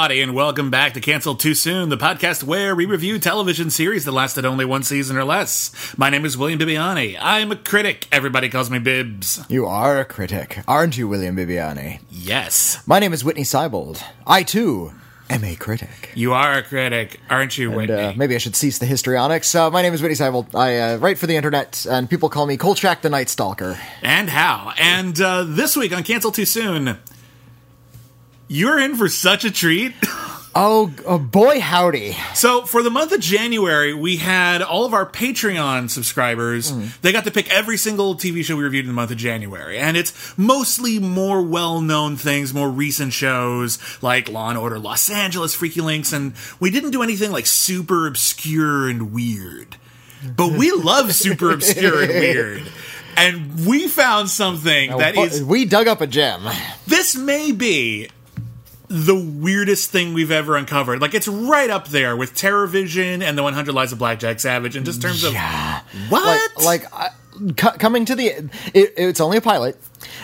Everybody, and welcome back to Cancel Too Soon, the podcast where we review television series that lasted only one season or less. My name is William Bibiani. I'm a critic. Everybody calls me Bibs. You are a critic, aren't you, William Bibiani? Yes, My name is Whitney Seibold. I, too, am a critic. you are a critic, aren't you, And Whitney? uh, maybe I should cease the histrionics. Uh, my name is Whitney Seibold. I uh, write for the internet, and people call me Kolchak the Night Stalker. and how? And uh, this week on Cancel Too Soon, you're in for such a treat. Oh, oh boy, howdy. So for the month of January, we had all of our Patreon subscribers. Hmm. They got to pick every single TV show we reviewed in the month of January, and it's mostly more well-known things, more recent shows like Law and Order Los Angeles, Freaky Links, and we didn't do anything like super obscure and weird. But we love super obscure and weird. And we found something that Fu- is we dug up a gem. this may be the weirdest thing we've ever uncovered. Like it's right up there with Terror Vision and the 100 Lives of Blackjack Savage in just terms of what? Like, like uh, cu- coming to the, it, it's only a pilot,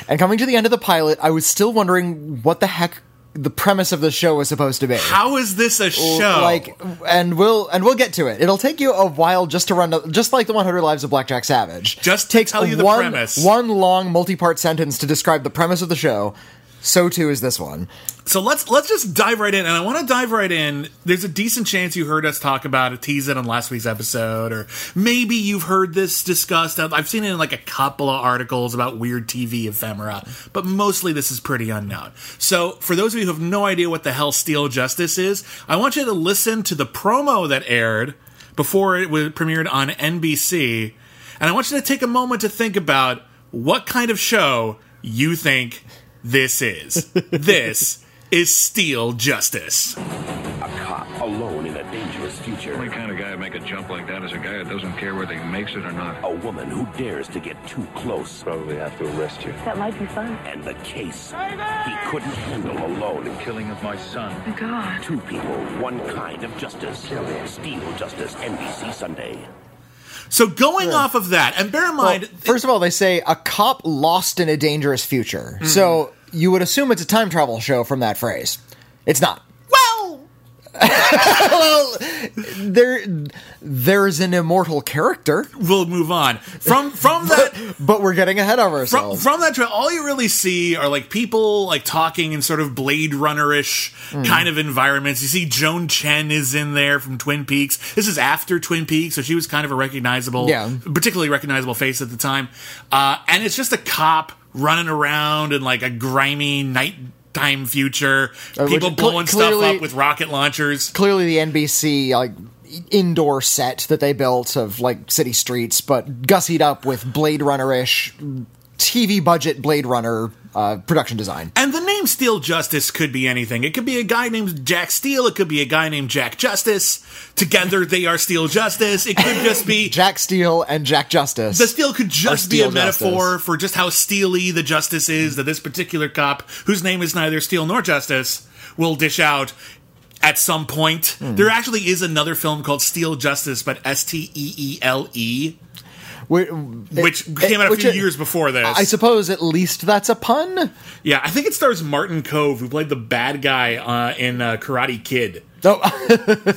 and coming to the end of the pilot, I was still wondering what the heck the premise of the show was supposed to be. how is this a show? Like, and we'll and we'll get to it. It'll take you a while just to run, just like the 100 Lives of Blackjack Savage. Just takes tell you the one, premise. One long multi-part sentence to describe the premise of the show. So too is this one. So let's let's just dive right in, and I want to dive right in. There's a decent chance you heard us talk about it, tease it on last week's episode, or maybe you've heard this discussed. I've seen it in like a couple of articles about weird TV ephemera, but mostly this is pretty unknown. So for those of you who have no idea what the hell Steel Justice is, I want you to listen to the promo that aired before it was premiered on NBC, and I want you to take a moment to think about what kind of show you think this is. this is Steel Justice. A cop alone in a dangerous future. The only kind of guy who'd make a jump like that is a guy that doesn't care whether he makes it or not. A woman who dares to get too close. Probably have to arrest you. That might be fun. And the case he couldn't handle alone. The killing of my son. My God. Two people, one kind of justice. Steel Justice, NBC Sunday. So going off of that, and bear in mind, First of all, they say a cop lost in a dangerous future. Mm-hmm. So you would assume it's a time travel show from that phrase. It's not. well, Well, there, there's an immortal character, we'll move on from from that. but we're getting ahead of From, ourselves. from that trail, all you really see are like people like talking in sort of Blade Runner-ish Hmm. kind of environments. You see Joan Chen is in there from Twin Peaks. This is after Twin Peaks, so she was kind of a recognizable, Yeah. particularly recognizable face at the time. Uh, and it's just a cop running around in like a grimy nighttime future. Uh, People which blowing stuff up with rocket launchers. Clearly, the NBC like indoor set that they built of like city streets, but gussied up with Blade Runner-ish TV budget Blade Runner uh, production design. And the name Steel Justice could be anything. It could be a guy named Jack Steele. It could be a guy named Jack Justice. Together, they are Steel Justice. It could just be Jack Steele and Jack Justice. the steel could just be a Steel metaphor Justice. for just how steely the justice is that this particular cop, whose name is neither Steel nor Justice, will dish out at some point. Hmm. There actually is another film called Steel Justice, but S T E E L E, Wh- which came out a which few it- years before this. I suppose at least that's a pun. yeah, I think it stars Martin Kove, who played the bad guy uh, in uh, Karate Kid. Oh,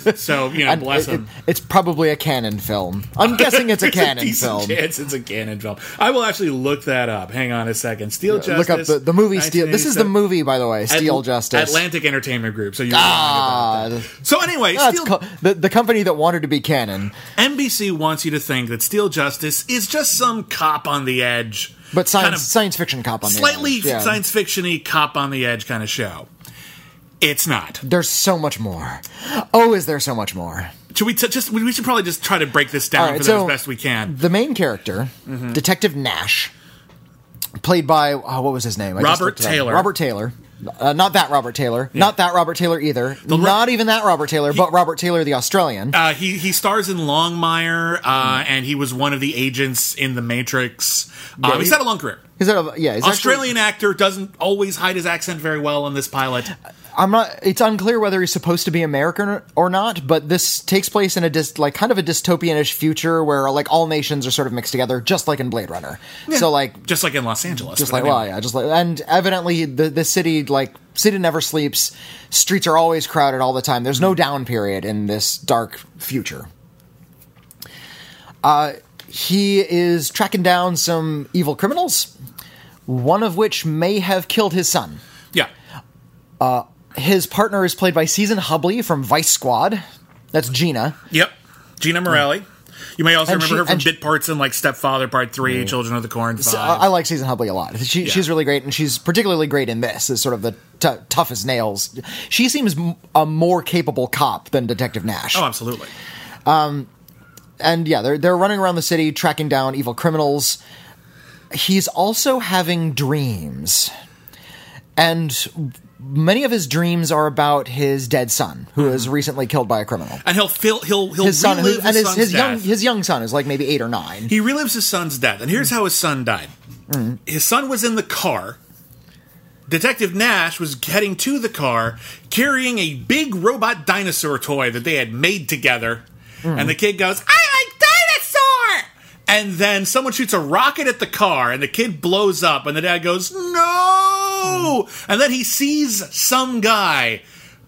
So you know, bless it- him. it- it's probably a Cannon film. I'm guessing it's a Cannon decent film. Chance it's a Cannon film. I will actually look that up. Hang on a second. Steel Justice. Look up the, the movie Steel. This is the movie, by the way, Steel Justice. Atlantic Entertainment Group. So you Ah. So anyway, Steel, co- the the company that wanted to be Cannon, NBC wants you to think that Steel Justice is just some cop on the edge, but science kind of science fiction cop on the slightly edge. Yeah. science fictiony cop on the edge kind of show. It's not. There's so much more. Oh, is there so much more? Should we t- just? We should probably just try to break this down right, for so- as best we can. The main character, Mm-hmm. Detective Nash, played by oh, what was his name? I Robert. Taylor. Robert Taylor. Uh, not that Robert Taylor. Not that Robert Taylor either. not even that Robert Taylor, but Robert Taylor, the Australian. Uh, he he stars in Longmire, uh, and he was one of the agents in The Matrix. Um, he's he- had a long career. Is that a, yeah? He's actually- Australian actor doesn't always hide his accent very well in this pilot. I'm not. It's unclear whether he's supposed to be American or- not. But this takes place in a dis, like kind of a dystopianish future where like all nations are sort of mixed together, just like in Blade Runner. So like Just like in Los Angeles. just like anyway. well yeah just like and evidently the the city like city never sleeps streets are always crowded all the time there's no down period in this dark future uh he is tracking down some evil criminals one of which may have killed his son Yeah. Uh, his partner is played by Season Hubley from Vice Squad that's Gina Yep. Gina Morelli. You may also And remember she- her from she- bit parts in like Stepfather Part Three, Children of the Corn Five. So, I, I like Season Hubley a lot. She, Yeah. She's really great, and she's particularly great in this. As sort of the t- tough as nails. She seems m- a more capable cop than Detective Nash. oh, absolutely. Um, and yeah, they're they're running around the city tracking down evil criminals. He's also having dreams, and many of his dreams are about his dead son, who mm-hmm. was recently killed by a criminal. And he'll feel he'll he'll His son, who, relive and his son's his young death. his young son is like maybe eight or nine. He relives his son's death, and here's mm. how his son died. Mm. His son was in the car. Detective Nash was heading to the car carrying a big robot dinosaur toy that they had made together. Mm. And the kid goes, I! And then someone shoots a rocket at the car, and the kid blows up, and the dad goes, No! And then he sees some guy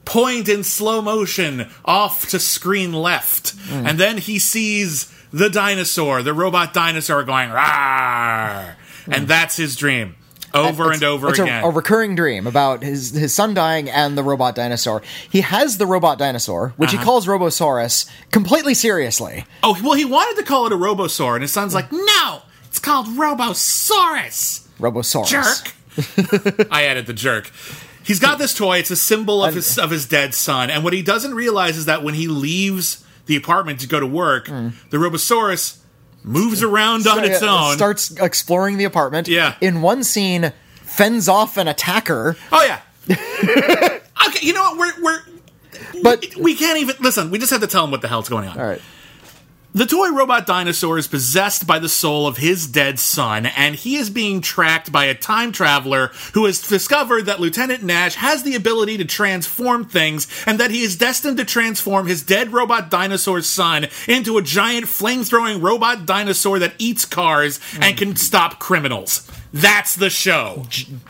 point in slow motion off to screen left. Hmm. And then he sees the dinosaur, the robot dinosaur going, Rawr! And hmm. that's his dream. Over and over it's again. A, a recurring dream about his his son dying and the robot dinosaur. He has the robot dinosaur, which Uh-huh. he calls Robosaurus, completely seriously. oh, well, he wanted to call it a Robosaur, and his son's like, No! It's called Robosaurus! Robosaurus. jerk. I added the jerk. He's got this toy. It's a symbol of his of his dead son. And what he doesn't realize is that when he leaves the apartment to go to work, the Robosaurus moves around on its own. Starts exploring the apartment. Yeah. In one scene, fends off an attacker. oh yeah. okay, you know what? We're we're But we can't even listen. We just have to tell him what the hell's going on. all right. The toy robot dinosaur is possessed by the soul of his dead son, and he is being tracked by a time traveler who has discovered that Lieutenant Nash has the ability to transform things, and that he is destined to transform his dead robot dinosaur son into a giant flame throwing robot dinosaur that eats cars and can stop criminals. That's the show.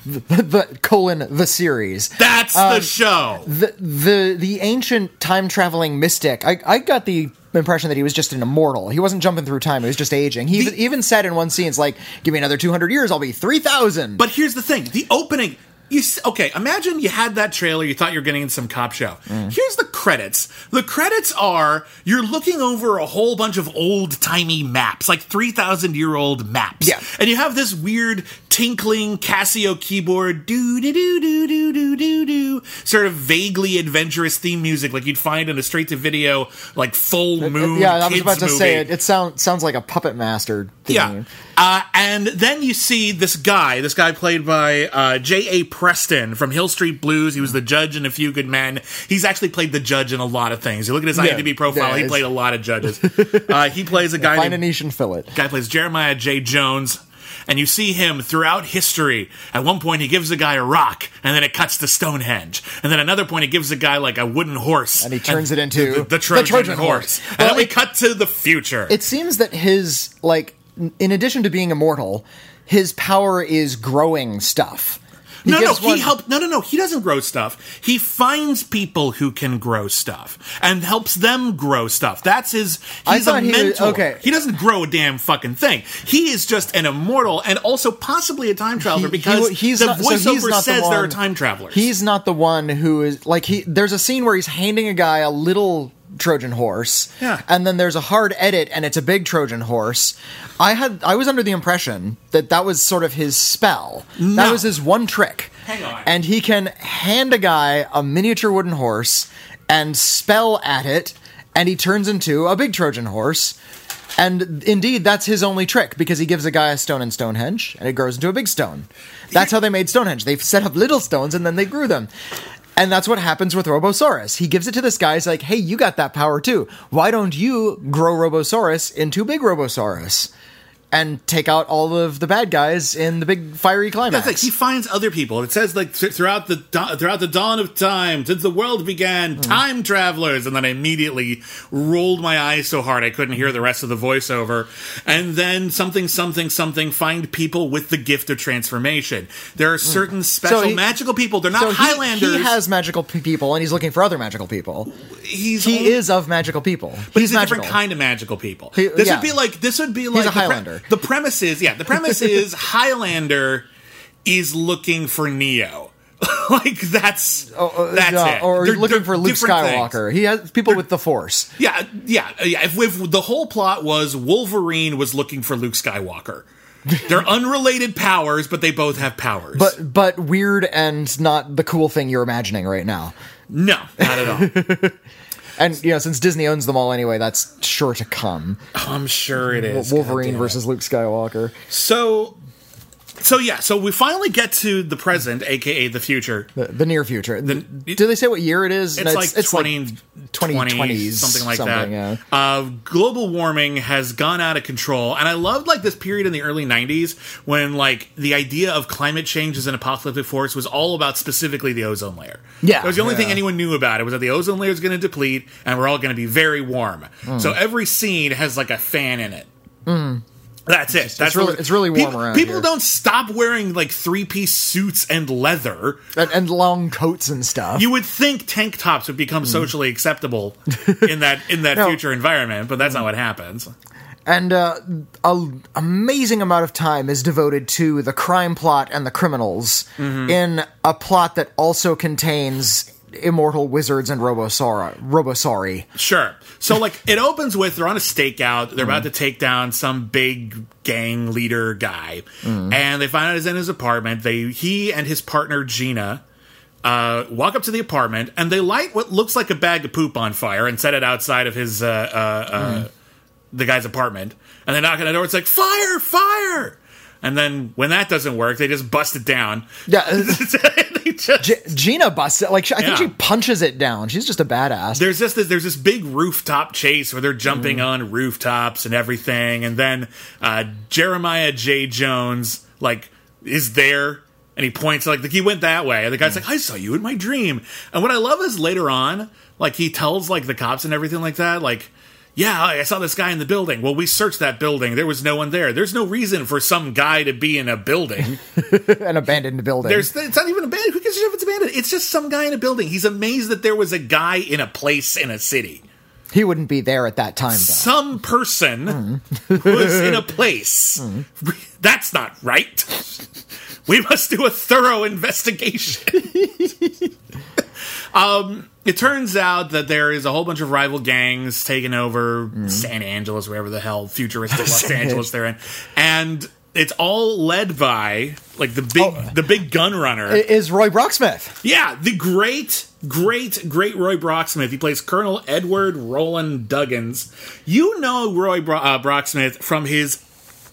the colon the series. That's Um, the show. The the the ancient time traveling mystic. I I got the impression that he was just an immortal. He wasn't jumping through time. He was just aging. He The- even said in one scene, "It's like give me another two hundred years, I'll be three thousand. But here's the thing: the opening. You okay? Imagine you had that trailer. You thought you were getting some cop show. Mm. Here's the credits. The credits are you're looking over a whole bunch of old timey maps, like three thousand year old maps. Yeah. and you have this weird tinkling Casio keyboard, do do do do do do do do, sort of vaguely adventurous theme music, like you'd find in a straight to video, like full moon. yeah, I was about to movie. say it. It sounds sounds like a puppet master. Theme. Yeah. Uh, and then you see this guy, this guy played by uh, J.A. Preston from Hill Street Blues. He was the judge in A Few Good Men. He's actually played the judge in a lot of things. You look at his Yeah. IMDb profile, he played a lot of judges. uh, he plays a guy Find a named, and fill it. guy plays Jeremiah J. Jones. And you see him throughout history. At one point, he gives a guy a rock, and then it cuts to Stonehenge. And then another point, he gives a guy like a wooden horse, And he turns it into the, the Trojan, horse. And Well, then we it- cut to the future. It seems that his like, in addition to being immortal, his power is growing stuff. no, no, gives he helped. No, no, no. He doesn't grow stuff. He finds people who can grow stuff and helps them grow stuff. That's his. He's a thought he was- okay. He doesn't grow a damn fucking thing. He is just an immortal and also possibly a time traveler He- he- because he's the not- so voiceover he's not the says there are one- time travelers. He's not the one who is like he. There's a scene where he's handing a guy a little Trojan horse, Yeah. and then there's a hard edit, and it's a big Trojan horse. I had I was under the impression that that was sort of his spell. That was his one trick. Hang on. and he can hand a guy a miniature wooden horse and spell at it, and he turns into a big Trojan horse. And indeed, that's his only trick because he gives a guy a stone in Stonehenge and it grows into a big stone. That's how they made Stonehenge. They set up little stones and then they grew them. And that's what happens with Robosaurus. He gives it to this guy. He's like, hey, you got that power too. Why don't you grow Robosaurus into big Robosaurus? And take out all of the bad guys in the big fiery climax. That's it. He finds other people. It says like th- throughout the da- throughout the dawn of time, since the world began, Hmm. time travelers. And then I immediately rolled my eyes so hard I couldn't hear the rest of the voiceover. And then something, something, something. Find people with the gift of transformation. There are certain special Hmm. So he- magical people. They're not so he- Highlanders. He, has magical p- people, and he's looking for other magical people. he's He only- is of magical people. But he's he's a magical. different kind of magical people. He- this yeah. would be like this would be like a the pre- Highlander. The premise is yeah. The premise is Highlander is looking for Neo. like that's oh, uh, that's Yeah, it. Or They're- looking they're for Luke different things. Skywalker. He has people with the Force. Yeah, yeah, yeah. If, if the whole plot was Wolverine was looking for Luke Skywalker, they're unrelated powers, but they both have powers. But but weird and not the cool thing you're imagining right now. no, not at all. And you know, since Disney owns them all anyway, that's sure to come. Oh, I'm sure it is Wolverine God damn it. versus Luke Skywalker. So, so yeah. So we finally get to the present, aka the future. The, the near future. The- Do they say what year it is? It's No, like 20, 2020s, something like something, that. yeah. Uh, global warming has gone out of control, and I loved like this period in the early '90s when like the idea of climate change as an apocalyptic force was all about specifically the ozone layer. Yeah, it was the only thing anyone knew about. It was that the ozone layer is going to deplete, and we're all going to be very warm. Hmm. So every scene has like a fan in it. That's it. That's really- it's really warm people, around People here. don't stop wearing like three piece suits and leather. And, and long coats and stuff. You would think tank tops would become socially acceptable in that in that No. future environment, but that's not what happens. and uh, an amazing amount of time is devoted to the crime plot and the criminals Mm-hmm. in a plot that also contains immortal wizards and Robosaur- Robosauri. Sure. So like it opens with they're on a stakeout, they're about to take down some big gang leader guy. And they find out he's in his apartment. They he and his partner Gina uh, walk up to the apartment and they light what looks like a bag of poop on fire and set it outside of his uh, uh, uh, the guy's apartment. And they knock on the door. It's like fire, fire. And then when that doesn't work, they just bust it down. Yeah, just- G- Gina busts it. Like she, I think Yeah. she punches it down. She's just a badass. there's just this, there's this big rooftop chase where they're jumping Mm. on rooftops and everything, and then uh, Jeremiah J. Jones like is there. And he points like, he went that way. And the Mm. guy's like, I saw you in my dream. And what I love is later on, like he tells like the cops and everything like that, like, yeah, I saw this guy in the building. Well, we searched that building. There was no one there. There's no reason for some guy to be in a building. An abandoned building. There's it's not even abandoned. Who gives a shit if it's abandoned? It's just some guy in a building. He's amazed that there was a guy in a place in a city. he wouldn't be there at that time, though. Some person was in a place. That's not right. We must do a thorough investigation. um, it turns out that there is a whole bunch of rival gangs taking over San Angeles, wherever the hell futuristic Los Angeles they're in, and it's all led by like the big the big gun runner. Is Roy Brocksmith? Yeah, the great, great, great Roy Brocksmith. He plays Colonel Edward Roland Duggins. You know Roy Bro- uh, Brocksmith from his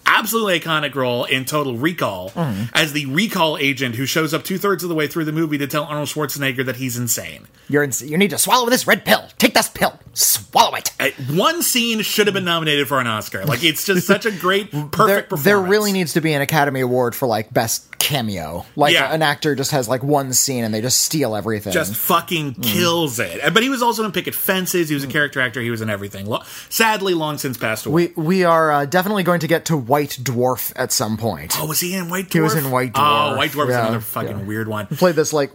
absolutely iconic role in Total Recall as the recall agent who shows up two thirds of the way through the movie to tell Arnold Schwarzenegger that he's insane. You're ins- you need to swallow this red pill. Take this pill. Swallow it. Uh, One scene should have been nominated for an Oscar. Like it's just such a great, perfect there, performance. there really needs to be an Academy Award for like best cameo. Like Yeah. an actor just has like one scene and they just steal everything. just fucking kills it. But he was also in Picket Fences. He was a character actor. He was in everything. Lo- sadly, long since passed away. we we are uh, definitely going to get to White Dwarf at some point. oh, was he in White Dwarf? He was in White Dwarf. Oh, White Dwarf was yeah, another fucking yeah. weird one. Played this like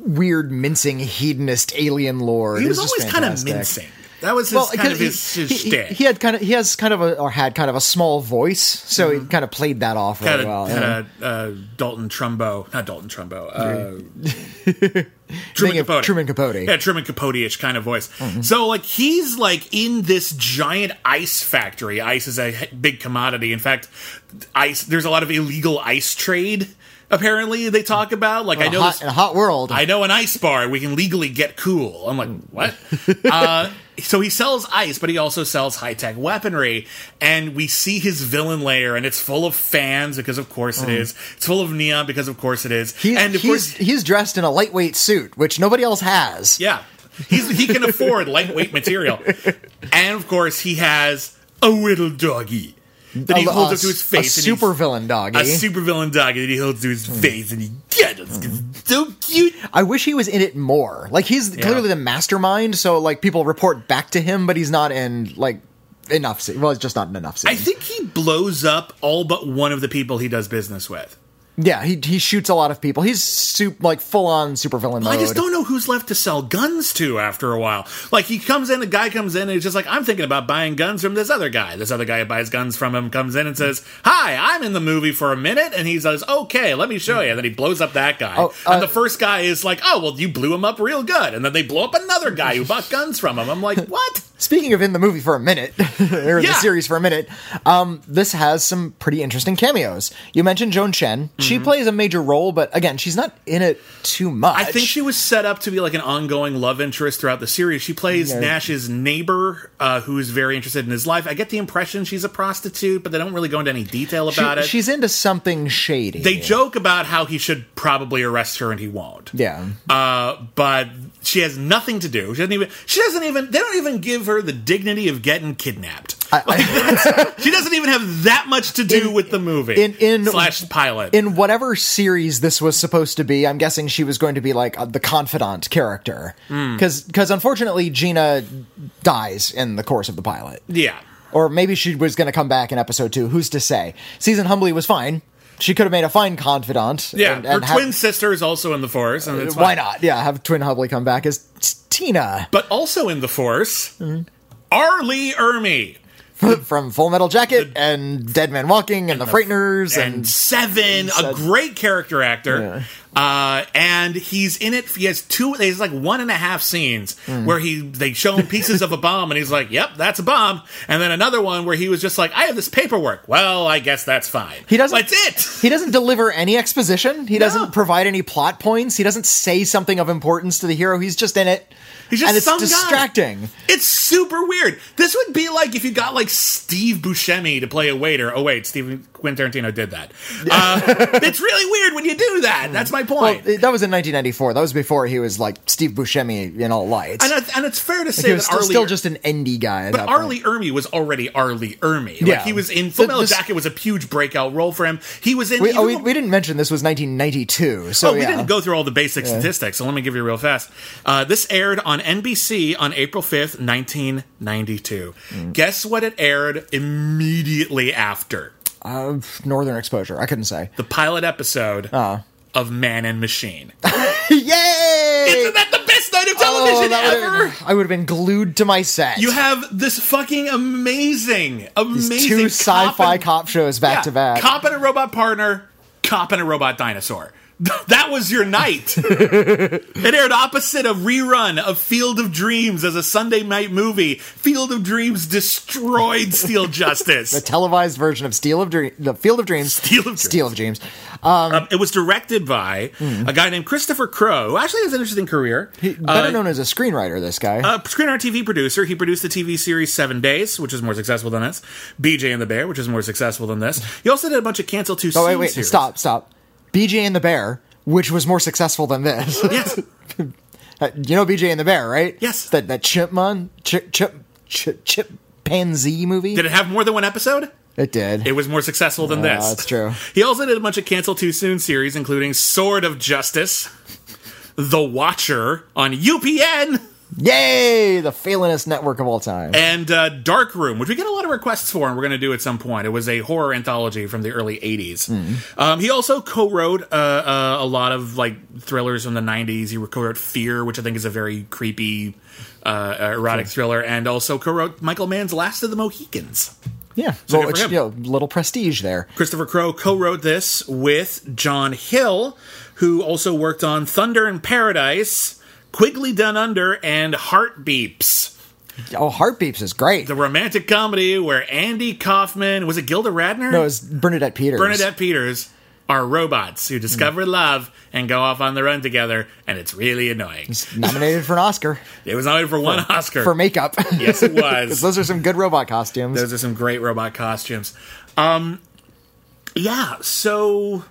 weird mincing hedonist alien lord. He It was always kind of mincing. That was his Well, kind of his, he, his he, shtick. he had kind of he has kind of a or had kind of a small voice, so he kind of played that off really a, well. had yeah. a uh, Dalton Trumbo, not Dalton Trumbo, uh, Truman Capote. Truman Capote. Mm-hmm. Yeah, Truman Capote-ish kind of voice. So like he's like in this giant ice factory. Ice is a big commodity. In fact, ice. There's a lot of illegal ice trade. Apparently, they talk about like I In a know hot, this- in a hot world. I know an ice bar. We can legally get cool. I'm like, what? uh, so he sells ice, but he also sells high tech weaponry. And we see his villain lair, and it's full of fans because, of course, it is. It's full of neon because, of course, it is. Mm. He's, and of he's, course, he's dressed in a lightweight suit, which nobody else has. yeah, he's, he can afford lightweight material. And of course, he has a little doggy that he A- holds a- up to his face. A eh? super he's- villain doggy. A super villain doggy that he holds to his hmm. face, and he gets so cute. I wish he was in it more. Like he's clearly the mastermind, so like people report back to him, but he's not in like enough. Scene. Well, it's just not in enough. Scene. I think he blows up all but one of the people he does business with. Yeah, he he shoots a lot of people. He's soup like full on super villain mode. I just don't know who's left to sell guns to after a while. Like he comes in, a guy comes in, and he's just like, "I'm thinking about buying guns from this other guy." This other guy who buys guns from him comes in and says, "Hi, I'm in the movie for a minute," and he says, "Okay, let me show you." And then he blows up that guy, Oh, uh, and the first guy is like, "Oh, well, you blew him up real good," and then they blow up another guy who bought guns from him. I'm like, "What?" Speaking of in the movie for a minute, or Yeah. the series for a minute, um, this has some pretty interesting cameos. You mentioned Joan Chen. She plays a major role, but again, she's not in it too much. Mm-hmm. I think she was set up to be like an ongoing love interest throughout the series. She plays Yeah. Nash's neighbor, uh, who is very interested in his life. I get the impression she's a prostitute, but they don't really go into any detail She- about it. she's into something shady. they joke about how he should probably arrest her, and he won't. yeah. Uh, but she has nothing to do. She doesn't even. She doesn't even. They don't even give her the dignity of getting kidnapped. I- I- She doesn't even have that much to do In- with the movie. in- in- slash pilot. in whatever series this was supposed to be, I'm guessing she was going to be like uh, the confidant character. Hmm. Because unfortunately, Gina dies in the course of the pilot. yeah. Or maybe she was going to come back in episode two. Who's to say? Season Hubley was fine. She could have made a fine confidant. Yeah, and- her have- twin sister is also in the force, and it's Why fine. not? Yeah, have twin Hubley come back as t- Tina But also in the force, Mm-hmm. R. Lee Ermey from Full Metal Jacket and Dead Man Walking and, the Frighteners and, and, Seven, a great character actor. Uh, and he's in it. He has two. There's like one and a half scenes Hmm. where he they show him pieces of a bomb, and he's like, "Yep, that's a bomb." And then another one where he was just like, "I have this paperwork." Well, I guess that's fine. He doesn't- That's it. He doesn't deliver any exposition. He No. doesn't provide any plot points. He doesn't say something of importance to the hero. He's just in it. He's just and it's some guy. distracting. It's super weird. This would be like if you got like Steve Buscemi to play a waiter. Oh wait, Steve Quentin Tarantino did that. Uh, it's really weird when you do that. That's my Well, point. that was in 1994. That was before he was like Steve Buscemi in all lights. and, it- and it's fair to he say was that still, R. Lee, still just an indie guy. At but point. Arlie Ermy was already R. Lee Ermey. Like Yeah. he was in Full Metal this- Jacket was a huge breakout role for him. He was in. We, oh, we, we didn't mention this was 1992. So Oh, we yeah. didn't go through all the basic statistics, so let me give you real fast. Uh, this aired on NBC on April 5th, 1992. Mm. Guess what it aired immediately after? Uh, Northern Exposure. I couldn't say. The pilot episode Uh. of Man and Machine. Yay! Isn't that the best night of Oh, television that ever? I would have been glued to my set. You have this fucking amazing, amazing two cop sci-fi and- cop shows back Yeah, to back. Cop and a robot partner, cop and a robot dinosaur. That was your night. it aired opposite a rerun of Field of Dreams as a Sunday night movie. Field of Dreams destroyed Steel Justice. the televised version of Steel of Dream, the Field of Dreams, Steel of Dreams. Steel of Dreams. Um, it was directed by Hmm. a guy named Christopher Crowe, who actually has an interesting career. Better known as a screenwriter, this guy. A screenwriter TV producer. He produced the TV series Seven Days, which is more successful than this. BJ and the Bear, which is more successful than this. He also did a bunch of Cancel Too oh wait, wait, series. stop, stop. BJ and the Bear, which was more successful than this. Yes. Uh, you know BJ and the Bear, right? Yes. That that chipmunk, chip, chip, chip, chimpanzee movie. Did it have more than one episode? It did. It was more successful than Yeah, this. that's true. He also did a bunch of cancel too soon series, including Sword of Justice, The Watcher on UPN, Yay! The failinest network of all time. and uh, Dark Room, which we get a lot of requests for, and we're going to do at some point. It was a horror anthology from the early '80s. Hmm. Um, he also co-wrote uh, uh, a lot of like thrillers from the '90s. He co-wrote Fear, which I think is a very creepy, uh, erotic thriller, and also co-wrote Michael Mann's Last of the Mohicans. yeah. So well, good for it's, him. you know, little prestige there. Christopher Crowe co-wrote this with John Hill, who also worked on Thunder in Paradise, Quigley Down Under, and Heartbeeps. Oh, Heartbeeps is great. The romantic comedy where Andy Kaufman was it Gilda Radner? no, it was Bernadette Peters. Bernadette Peters are robots who discover Hmm. love and go off on the run together, and it's really annoying. Nominated for an Oscar It was nominated for one Oscar. for makeup. yes, it was. those are some good robot costumes. Those are some great robot costumes. Um, yeah. So,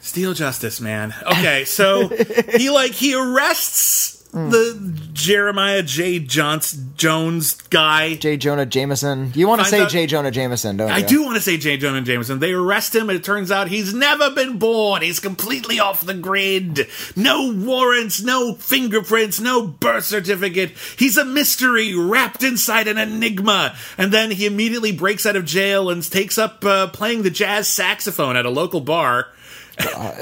Steel Justice, man. Okay, so he like he arrests the Jeremiah J. Johnson Jones guy. J. Jonah Jameson. You want to say out- J. Jonah Jameson, don't I do want to say J. Jonah Jameson. They arrest him, and it turns out he's never been born. He's completely off the grid. No warrants, no fingerprints, no birth certificate. He's a mystery wrapped inside an enigma. And then he immediately breaks out of jail and takes up uh, playing the jazz saxophone at a local bar.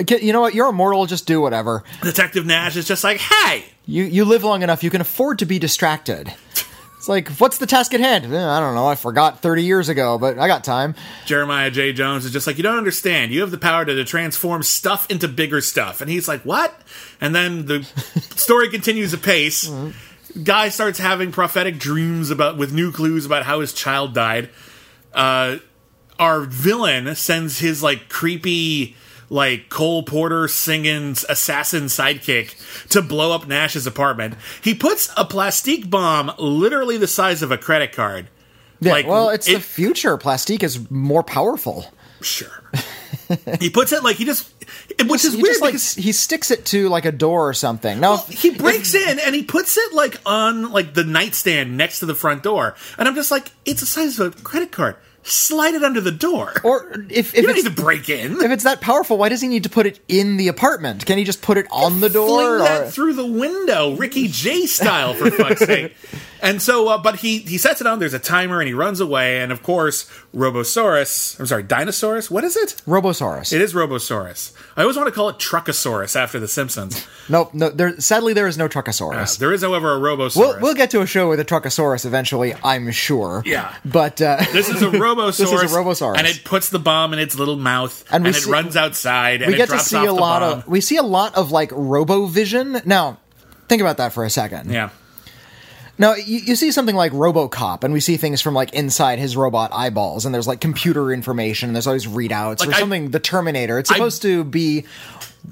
Okay, You know what? You're immortal. Just do whatever. Detective Nash is just like, hey, You you live long enough. You can afford to be distracted. It's like, what's the task at hand? Eh, I don't know. I forgot 30 years ago, but I got time. Jeremiah J. Jones is just like, you don't understand. You have the power to, to transform stuff into bigger stuff. And he's like, what? And then the story continues apace. Guy starts having prophetic dreams about with new clues about how his child died. Uh, our villain sends his like creepy like Cole Porter singing assassin sidekick to blow up Nash's apartment. He puts a plastique bomb literally the size of a credit card. Yeah, Like, well, it's the future. Plastique is more powerful. Sure. he puts it like he just, which is he weird just like because he sticks it to like a door or something. No, if- he breaks in and he puts it like on like the nightstand next to the front door, and I'm just like, it's the size of a credit card. Slide it under the door. or if you if don't it's need to break in. if it's that powerful, why does he need to put it in the apartment? Can he just put it on the door? Fling that or- through the window, Ricky Jay style, for fuck's sake. And so, uh, but he he sets it on. There's a timer, and he runs away. And of course, Robosaurus. I'm sorry, Dinosaurus. What is it? Robosaurus. It is Robosaurus. I always want to call it Truckosaurus after The Simpsons. Nope, no. There, sadly, there is no Uh, there is, however, a Robosaurus. We'll, we'll get to a show with a Truckosaurus eventually, I'm sure. Yeah. But uh, This is a Robosaurus. This is a Robosaurus. and it puts the bomb in its little mouth, And and, we it see- runs outside, and we get to see a lot bomb. of we see a lot of like RoboVision. Now, think about that for a second. yeah. Now you, you see something like RoboCop, and we see things from like inside his robot eyeballs, and there's like computer information, and there's always readouts Like, or I- something. The Terminator. It's I- supposed to be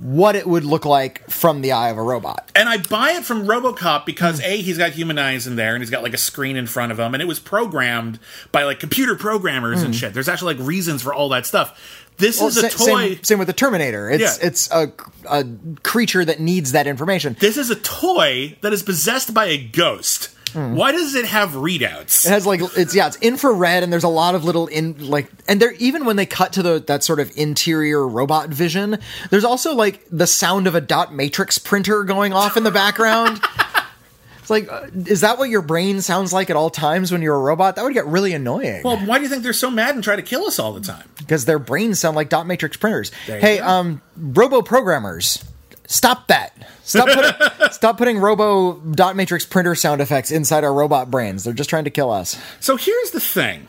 what it would look like from the eye of a robot. And I buy it from RoboCop because a he's got human eyes in there, and he's got like a screen in front of him, and it was programmed by like computer programmers and hmm. shit. There's actually like reasons for all that stuff. This Well, is a sa- toy. Same, same with the Terminator. It's Yeah. it's a, a creature that needs that information. This is a toy that is possessed by a ghost. Hmm. Why does it have readouts? It has like it's yeah, it's infrared and there's a lot of little in like and there even when they cut to the that sort of interior robot vision, there's also like the sound of a dot matrix printer going off in the background. it's like uh, is that what your brain sounds like at all times when you're a robot? That would get really annoying well, why do you think they're so mad and try to kill us all the time? because their brains sound like dot matrix printers. There Hey, um robo programmers, stop that. Stop putting stop putting robo dot matrix printer sound effects inside our robot brains. They're just trying to kill us. So here's the thing.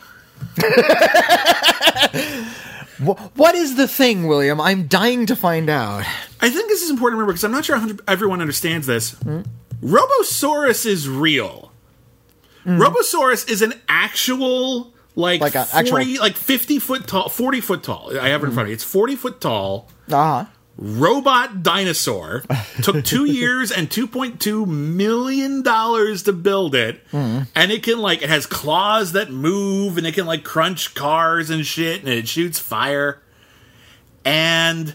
What is the thing, William? I'm dying to find out. I think this is important to remember because I'm not sure everyone understands this. Hmm? Robosaurus is real. Hmm. Robosaurus is an actual like, Like 40 actual- like 50 foot tall 40 foot tall. I have it in front of me. Hmm. It's 40 foot tall Uh huh. Robot dinosaur. Took 2 years and 2.2 million dollars to build it. Mm-hmm. And it can like it has claws that move and it can like crunch cars and shit and it shoots fire. And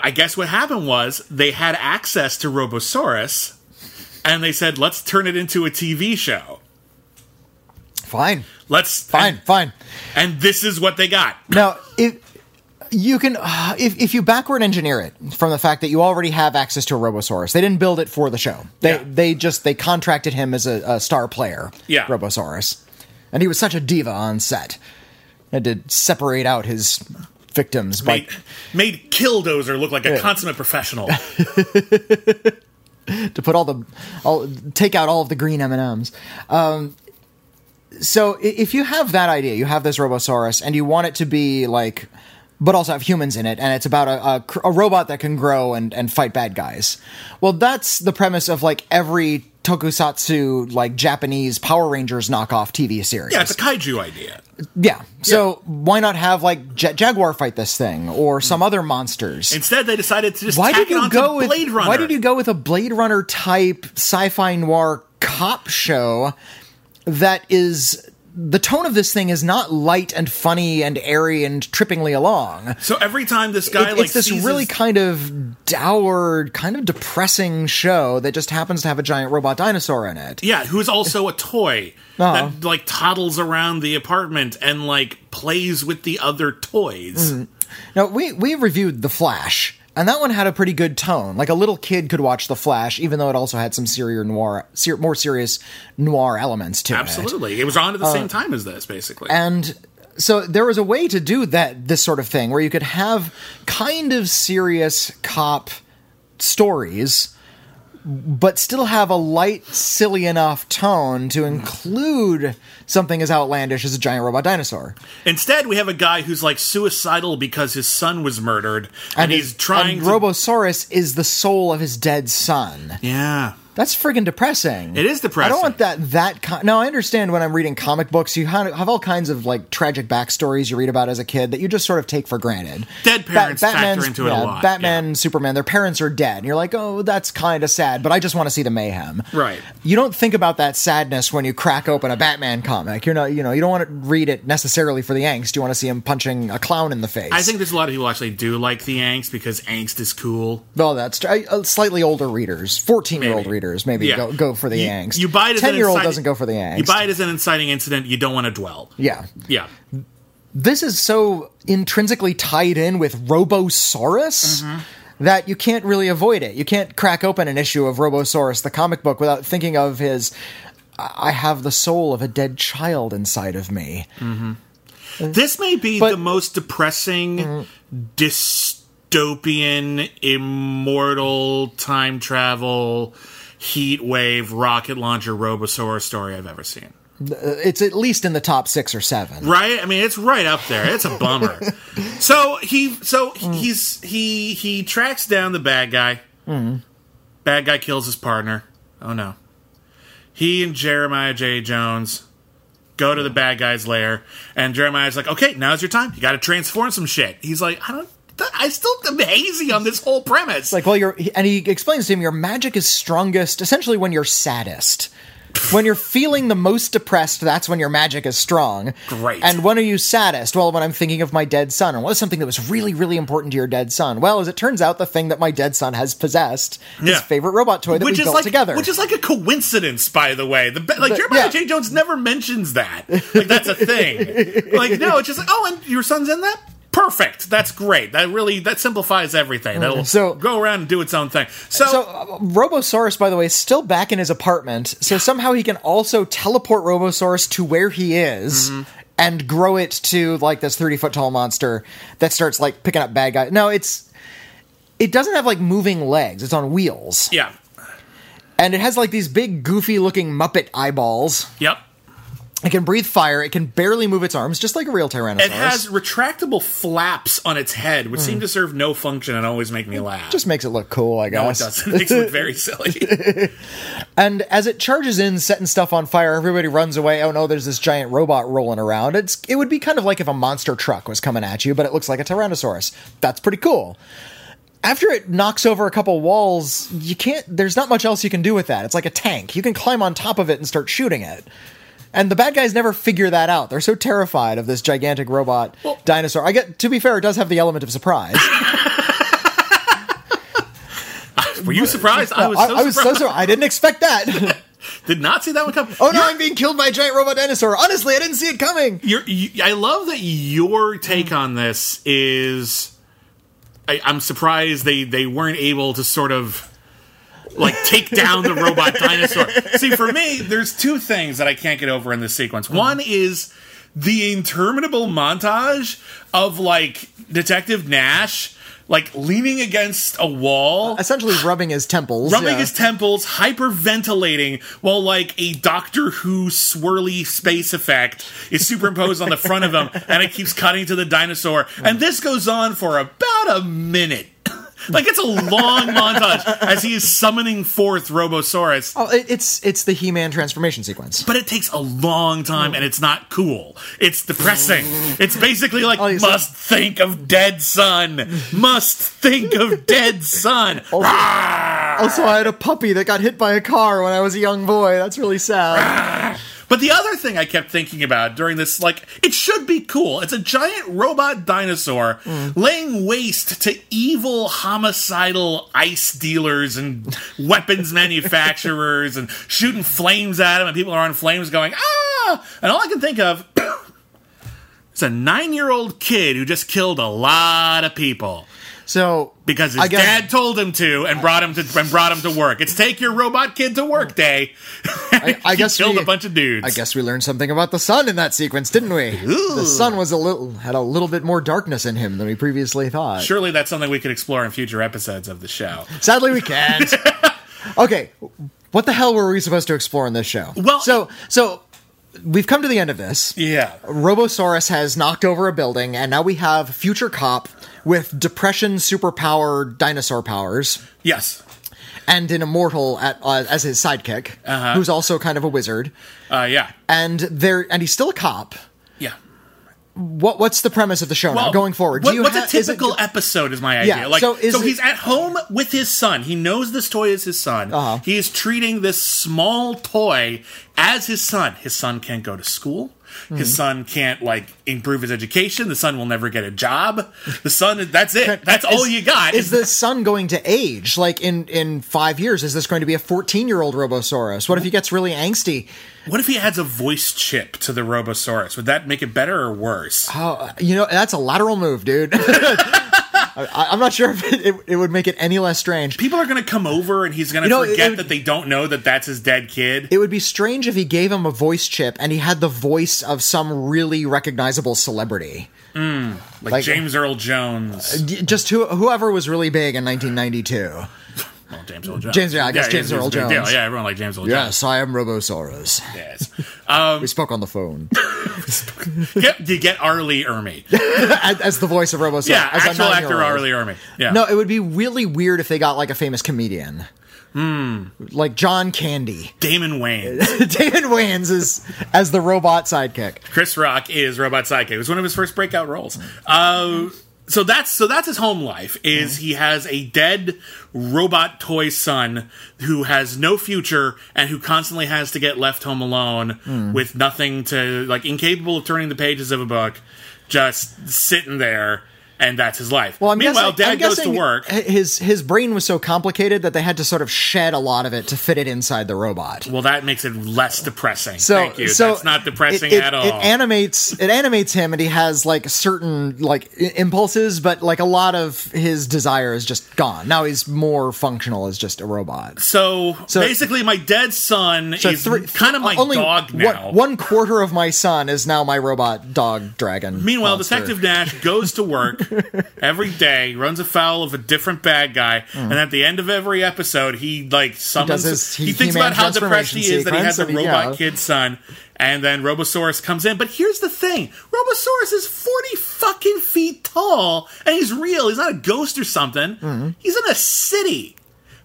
I guess what happened was they had access to Robosaurus, and they said, "Let's turn it into a TV show." fine, Let's fine, And, fine. and this is what they got. Now, if you can, uh, if if you backward engineer it from the fact that you already have access to a Robosaurus, they didn't build it for the show. They Yeah. they just they contracted him as a, a star player. Yeah. Robosaurus, and he was such a diva on set. Had to separate out his victims by Made, made Killdozer look like a Yeah. consummate professional. to put all the all take out all of the green M and M's. Um, so if you have that idea, you have this Robosaurus, and you want it to be like, but also have humans in it, and it's about a, a, a robot that can grow and and fight bad guys. Well, that's the premise of like every tokusatsu like Japanese Power Rangers knockoff TV series. yeah, it's a kaiju idea. Yeah. So why not have like Ja- Jaguar fight this thing or some hmm. other monsters? Instead, they decided to just why did you go with Blade Runner. Why did you go with a Blade Runner type sci-fi noir cop show that is the tone of this thing is not light and funny and airy and trippingly along. So every time this guy It- like it's this really his- kind of dour, kind of depressing show that just happens to have a giant robot dinosaur in it. yeah, who's also a toy Oh. that like toddles around the apartment and like plays with the other toys. Mm-hmm. Now we we reviewed The Flash, and that one had a pretty good tone. Like a little kid could watch The Flash, even though it also had some serious noir, ser- more serious noir elements to it. Absolutely, it was on at the same time as this, basically. Uh, And so there was a way to do that this sort of thing where you could have kind of serious cop stories but still have a light silly enough tone to include something as outlandish as a giant robot dinosaur Instead, we have a guy who's like suicidal because his son was murdered, and, he's his- trying and to. Robosaurus is the soul of his dead son yeah, That's friggin' depressing. It is depressing. I don't want that. That con- now I understand when I'm reading comic books, you have, have all kinds of like tragic backstories you read about as a kid that you just sort of take for granted. Dead parents factor into it a lot, Batman, yeah. Superman, their parents are dead, and you're like, oh, that's kind of sad, but I just want to see the mayhem. Right. You don't think about that sadness when you crack open a Batman comic. You're not, you know, you don't want to read it necessarily for the angst. You want to see him punching a clown in the face. I think there's a lot of people actually do like the angst because angst is cool. Well, that's tr- uh, slightly older readers, fourteen-year-old readers, maybe Yeah. go go for the You- angst. You buy it as an ten-year-old inciting- doesn't go for the angst. You buy it as an inciting incident. You don't want to dwell. yeah, Yeah. this is so intrinsically tied in with Robosaurus Mm-hmm. that you can't really avoid it. You can't crack open an issue of Robosaurus, the comic book, without thinking of his. I have the soul of a dead child inside of me. This may be But- the most depressing dystopian immortal time travel heat wave rocket launcher Robosaurus story I've ever seen. It's at least in the top six or seven. Right? I mean, it's right up there. It's a bummer. so he, so Mm. he's he he tracks down the bad guy. Mm. Bad guy kills his partner. Oh no. He and Jeremiah J. Jones go to the bad guy's lair, and Jeremiah's like, "Okay, now's your time. You got to transform some shit." He's like, "I don't." I still am hazy on this whole premise. Like, well, you're, and he explains to him, your magic is strongest essentially when you're saddest. When you're feeling the most depressed, that's when your magic is strong. Great. And when are you saddest? Well, when I'm thinking of my dead son. And what is something that was really, really important to your dead son? Well, as it turns out, the thing that my dead son has possessed, his favorite robot toy that we which is built like together. which is like a coincidence, by the way. The like The- Jeremiah yeah. J. Jones never mentions that. Like that's a thing. like no, it's just like oh, and your son's in that. Perfect. That's great. That really that simplifies everything. That'll So- go around and do its own thing. So, So, uh, Robosaurus, by the way, is still back in his apartment. So somehow he can also teleport Robosaurus to where he is Mm-hmm. and grow it to like this thirty foot tall monster that starts like picking up bad guys. No, it's it doesn't have like moving legs. It's on wheels, yeah. and it has like these big, goofy looking Muppet eyeballs. Yep. It can breathe fire. It can barely move its arms, just like a real Tyrannosaurus. It has retractable flaps on its head, which seem to serve no function and always make me laugh. Hmm. just makes it look cool, I guess. no, it doesn't. It makes it look very silly. And as it charges in, setting stuff on fire, everybody runs away. Oh no, there's this giant robot rolling around. It's it would be kind of like if a monster truck was coming at you, but it looks like a Tyrannosaurus. That's pretty cool. After it knocks over a couple walls, you can't. There's not much else you can do with that. It's like a tank. You can climb on top of it and start shooting it. And the bad guys never figure that out. They're so terrified of this gigantic robot dinosaur. I get. To be fair, it does have the element of surprise. Were you surprised? I was so I, I was so surprised. sorry. I didn't expect that. Did not see that one coming. Oh no, You're- I'm being killed by a giant robot dinosaur. Honestly, I didn't see it coming. You're, you, I love that your take hmm. on this is. I, I'm surprised they they weren't able to sort of like take down the robot dinosaur. See, for me, there's two things that I can't get over in this sequence. Mm-hmm. One is the interminable montage of like Detective Nash like leaning against a wall Essentially rubbing his temples. rubbing yeah. his temples, hyperventilating, while like a Doctor Who swirly space effect is superimposed on the front of him, and it keeps cutting to the dinosaur. And mm. this goes on for about a minute. Like it's a long montage as he is summoning forth Robosaurus. Oh, it, it's it's the He-Man transformation sequence. But it takes a long time and it's not cool. It's depressing. It's basically like must think of dead son. Must think of dead son. Also, I had a puppy that got hit by a car when I was a young boy. That's really sad. But the other thing I kept thinking about during this, like, it should be cool. It's a giant robot dinosaur laying waste to evil, homicidal ice dealers and weapons manufacturers and shooting flames at them, and people are on flames going, ah! And all I can think of is a nine year old kid who just killed a lot of people. So Because his guess- dad told him to, and brought him to, and brought him to work. It's take your robot kid to work day. I, I He guess killed we, a bunch of dudes. I guess we learned something about the sun in that sequence, didn't we? The sun was a little had a little bit more darkness in him than we previously thought. Surely that's something we could explore in future episodes of the show. Sadly, we can't. okay, what the hell were we supposed to explore in this show? Well- so so we've come to the end of this. Yeah. Robosaurus has knocked over a building, and now we have Future Cop with depression superpower dinosaur powers. Yes. and an immortal at, uh, as his sidekick, Uh-huh. who's also kind of a wizard, Uh, yeah. and there and he's still a cop. What what's the premise of the show now going forward? What, what's ha- a is it- typical episode? Is my idea. Yeah, Like, so so, it- he's at home with his son. He knows this toy is his son. Uh-huh. He is treating this small toy as his son. His son can't go to school. Hmm. His son can't like improve his education. The son will never get a job. The son, that's it. That's all you got. Is the son going to age? Like in in five years, is this going to be a fourteen year old Robosaurus? What if he gets really angsty? What if he adds a voice chip to the Robosaurus? Would that make it better or worse? Oh, you know that's a lateral move, dude. I, I'm not sure if it, it, it would make it any less strange. People are going to come over and he's going to You know, forget it- that they don't know that that's his dead kid. It would be strange if he gave him a voice chip and he had the voice of some really recognizable celebrity. Hmm, like, like- James Earl Jones. Just who, whoever was really big in 1992. Well, James Earl Jones. James- yeah, I guess James he's Earl big deal. Jones. Yeah, everyone liked James Earl Jones. Yes, I am Robosaurus. Jones. Yes. Um, We spoke on the phone get, you get R. Lee Ermey. as, the voice of Robosaurus. Yeah, as actual actor. R. Lee Ermey. Yeah. No, it would be really weird if they got like a famous comedian. Hmm. Like John Candy. Damon Wayans. Damon Wayans is as the robot sidekick. Chris Rock is Robot sidekick. It was one of his first breakout roles. Uh, so that's so that's his home life. Is mm-hmm. he has a dead robot toy son who has no future and who constantly has to get left home alone mm. with nothing to like incapable of turning the pages of a book, just sitting there, and that's his life. Well, I'm Meanwhile, guessing, dad I'm goes to work. His his brain was so complicated that they had to sort of shed a lot of it to fit it inside the robot. Well, that makes it less depressing. So, Thank you. so That's not depressing it, it- at all. It animates it animates him, and he has like certain like impulses, but like a lot of his desire is just gone. Now he's more functional as just a robot. so, So- basically, my dead son So is three- kind of my only dog one- now. One, quarter of my son is now my robot dog dragon. Meanwhile, monster. Detective Nash goes to work every day, runs afoul of a different bad guy, and at the end of every episode, he like summons. Hmm. his He, He- thinks about how depressed he is that he has a he- robot yeah. kid son, and then Robosaurus comes in. But here's the thing: Robosaurus is forty fucking feet tall, and he's real. He's not a ghost or something. Hmm. He's in a city.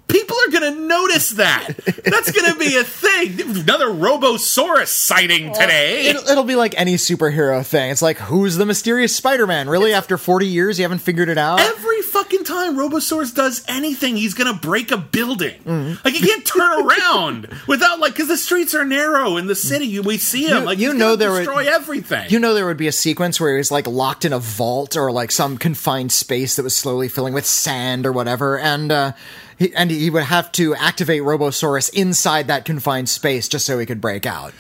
People are going to notice that. That's going to be a thing. Another Robosaurus sighting today. It'll, it'll be like any superhero thing. It's like, who's the mysterious Spider-Man? Really, after 40 years, you haven't figured it out? Every fucking time Robosaurus does anything, he's gonna break a building. Mm-hmm. Like he can't turn around without like because the streets are narrow in the city. We see him You- like you know there would- destroy everything. You know there would be a sequence where he's, like locked in a vault or like some confined space that was slowly filling with sand or whatever, and uh, he, and he would have to activate Robosaurus inside that confined space just so he could break out.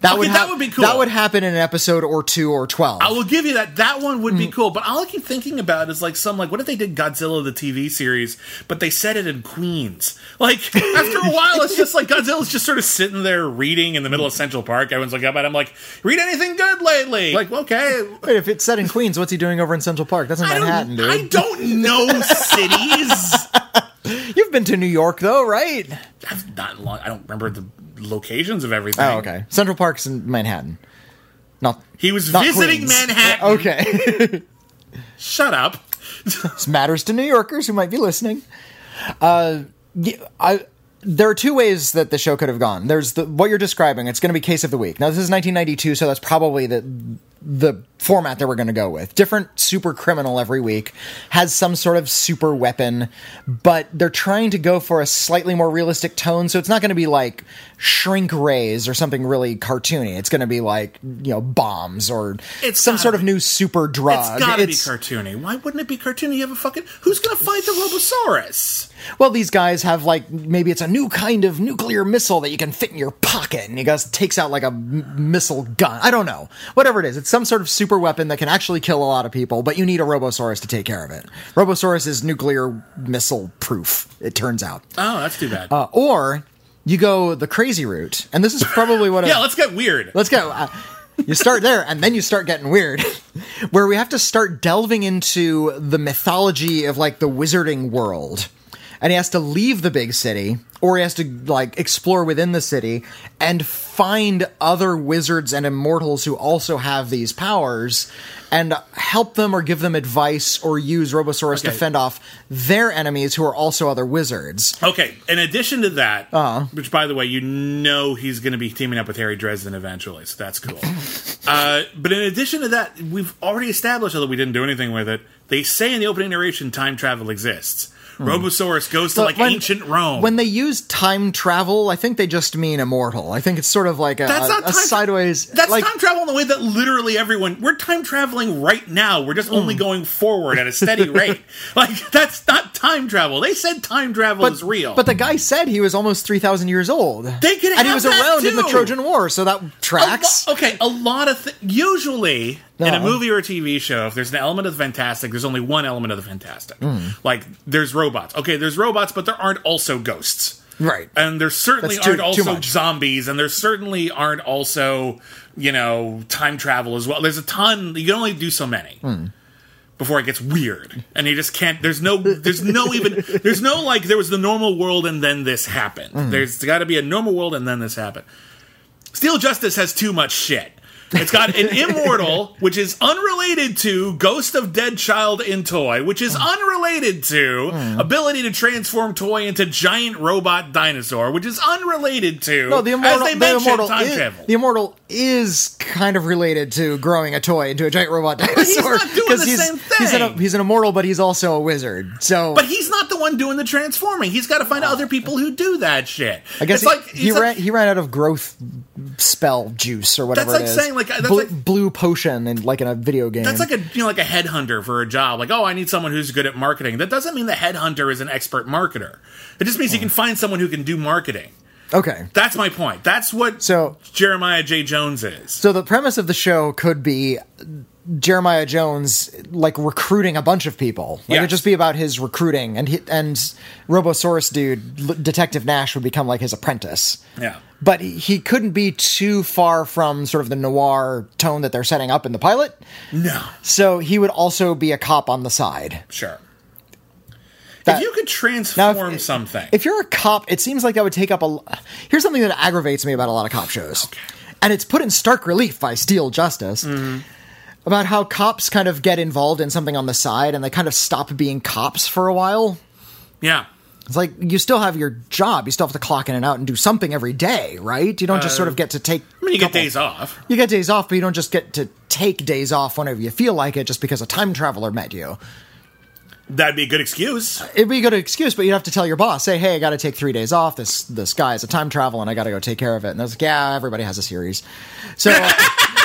That Okay, would that would be cool. That would happen in an episode or two or twelve. I will give you that. That one would be Mm. cool. But all I keep thinking about is like some like what if they did Godzilla the TV series, but they set it in Queens? Like after a while, it's just like Godzilla's just sort of sitting there reading in the middle of Central Park. Everyone's like, "But I'm like, read anything good lately?" Like, okay, Wait, if it's set in Queens, what's he doing over in Central Park? That's in Manhattan, don't, I don't know cities. You've been to New York, though, right? I've not long. I don't remember the locations of everything. Oh, okay. Central Park's in Manhattan. Not. He was not visiting Queens. Manhattan. Okay. Shut up. this matters to New Yorkers who might be listening. Uh, I. There are two ways that the show could have gone. There's the what you're describing. It's going to be case of the week. Now this is 1992, so that's probably the the format that we're going to go with. Different super criminal every week has some sort of super weapon, but they're trying to go for a slightly more realistic tone. So it's not going to be like shrink rays or something really cartoony. It's going to be like you know bombs or It's some sort of new super drug. It's gotta be cartoony. Why wouldn't it be cartoony? You have a fucking who's gonna fight the Robosaurus? well, these guys have like maybe it's a new kind of nuclear missile that you can fit in your pocket, and he goes takes out like a m- missile gun. I don't know, whatever it is. It's some sort of super weapon that can actually kill a lot of people, but you need a Robosaurus to take care of it. Robosaurus is nuclear missile proof. It turns out, Oh, that's too bad. uh, or you go the crazy route, and this is probably what. yeah, I, let's get weird. Let's go. Uh, you start there, and then you start getting weird, where we have to start delving into the mythology of like the wizarding world. And he has to leave the big city, or he has to like explore within the city and find other wizards and immortals who also have these powers and help them or give them advice or use Robosaurus to fend off their enemies who are also other wizards. Okay, in addition to that, Uh-huh. which by the way, you know he's going to be teaming up with Harry Dresden eventually, so that's cool. uh, but in addition to that, we've already established, although we didn't do anything with it, they say in the opening narration time travel exists. Robosaurus goes to like when- ancient Rome. When they use time travel, I think they just mean immortal. I think it's sort of like a, That's not a time sideways. That's like, time travel in the way that literally everyone we're time traveling right now. We're just Hmm. only going forward at a steady rate. Like that's not time travel. They said time travel but, is real. But the guy said he was almost three thousand years old. They could and he was around in the. Trojan War, so that A tracks. lo- okay, a lot of th- usually in a movie or a TV show, if there's an element of the fantastic, there's only one element of the fantastic. Hmm. Like there's robots. Okay, there's robots, but there aren't also ghosts. Right. And there certainly too- aren't also zombies, and there certainly aren't also, you know, time travel as well. There's a ton. You can only do so many Hmm. before it gets weird, and you just can't. There's no. There's no even. There's no like. There was the normal world, and then this happened. Hmm. There's got to be a normal world, and then this happened. Steel Justice has too much shit. It's got an immortal, which is unrelated to Ghost of Dead Child in Toy, which is unrelated to ability to transform toy into giant robot dinosaur, which is unrelated to no, the immortal. as they the mentioned immortal time is, travel. The immortal is kind of related to growing a toy into a giant robot dinosaur. he's not doing 'cause the he's, same He's an, thing. he's an immortal, but he's also a wizard. So but he's not the one doing the transforming. He's got to find other people who do that shit. I guess it's he, like he he's like- ran he ran out of growth spell juice or whatever That's like is. saying, like, that's blue, like- blue potion and like in a video game. That's like a you know like a headhunter for a job. Like, oh, I need someone who's good at marketing. That doesn't mean the headhunter is an expert marketer. It just means you oh. can find someone who can do marketing. Okay. That's my point. That's what So Jeremiah J. Jones is. So the premise of the show could be Jeremiah Jones like recruiting a bunch of people. Like Yes. it'd just be about his recruiting, and he, and Robosaurus dude, Detective Nash, would become like his apprentice. Yeah. But he- he couldn't be too far from sort of the noir tone that they're setting up in the pilot. No. So he would also be a cop on the side. Sure. That- if you could transform if- something. If you're a cop, it seems like that would take up a. Here's something that aggravates me about a lot of cop shows, and it's put in stark relief by Steel Justice Mm-hmm. about how cops kind of get involved in something on the side and they kind of stop being cops for a while. yeah. It's like you still have your job, you still have to clock in and out and do something every day, right? You don't just sort of get to take. Uh, I mean, you get days off. You get days off, but you don't just get to take days off whenever you feel like it, just because a time traveler met you. That'd be a good excuse. It'd be a good excuse, but you'd have to tell your boss, say, "Hey, I got to take three days off. This this guy is a time travel, and I got to go take care of it." And I was like, "Yeah, everybody has a series." So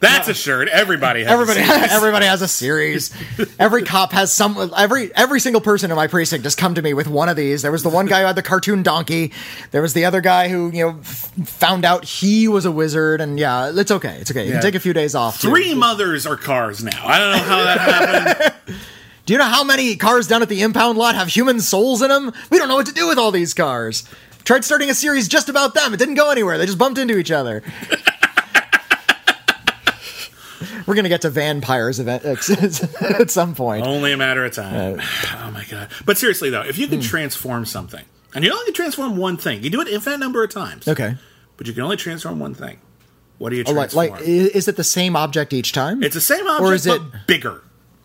That's a shirt. Everybody has. Everybody, everybody has a series. Every cop has some. Every every single person in my precinct has come to me with one of these. There was the one guy who had the cartoon donkey. There was the other guy who you know f- found out he was a wizard. And yeah, it's okay. It's okay. You Yeah. can take a few days off. too. Three mothers are cars now. I don't know how that happened. Do you know how many cars down at the impound lot have human souls in them? We don't know what to do with all these cars. Tried starting a series just about them. It didn't go anywhere. They just bumped into each other. We're gonna get to vampires event at some point. Only a matter of time. oh my god! But seriously though, if you Hmm. can transform something, and you only can transform one thing, you do it infinite number of times. Okay. But you can only transform one thing. What do you Oh, like, like, is it the same object each time? it's the same object, or is it- bigger.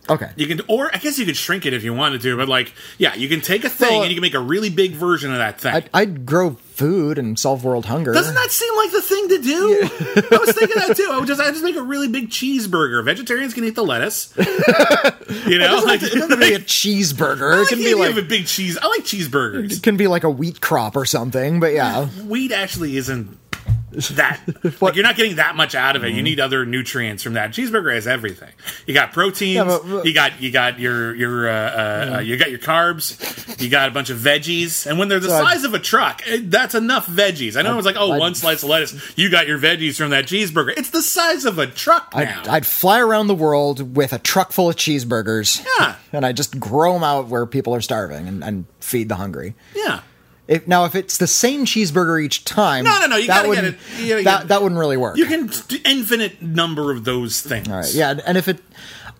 Okay. You can, or I guess you could shrink it if you wanted to, but like, yeah, you can take a thing Well, and you can make a really big version of that thing. I'd, I'd grow food and solve world hunger. Doesn't that seem like the thing to do? I was thinking that too. I would just, I just make a really big cheeseburger. Vegetarians can eat the lettuce. you know, like, It doesn't to be a cheeseburger. It can be like a big cheese. I like cheeseburgers. it can be like a wheat crop or something. But yeah, Wheat actually isn't that. like, you're not getting that much out of it. You need other nutrients from that. Cheeseburger has everything. You got proteins. Yeah, but- but- you got you got your your uh, uh, uh, you got your carbs. You got a bunch of veggies. And when they're the So I- size of a truck, it, that's enough veggies. I know it was like, oh, I'd- one slice of lettuce. You got your veggies from that cheeseburger. It's the size of a truck now. I'd, I'd fly around the world with a truck full of cheeseburgers. Yeah. and I just grow them out where people are starving and, and feed the hungry. yeah. If, now, if it's the same cheeseburger each time, No, no, no, you that gotta get it- you gotta that get- that wouldn't really work. You can do infinite number of those things. All right, yeah, and if it,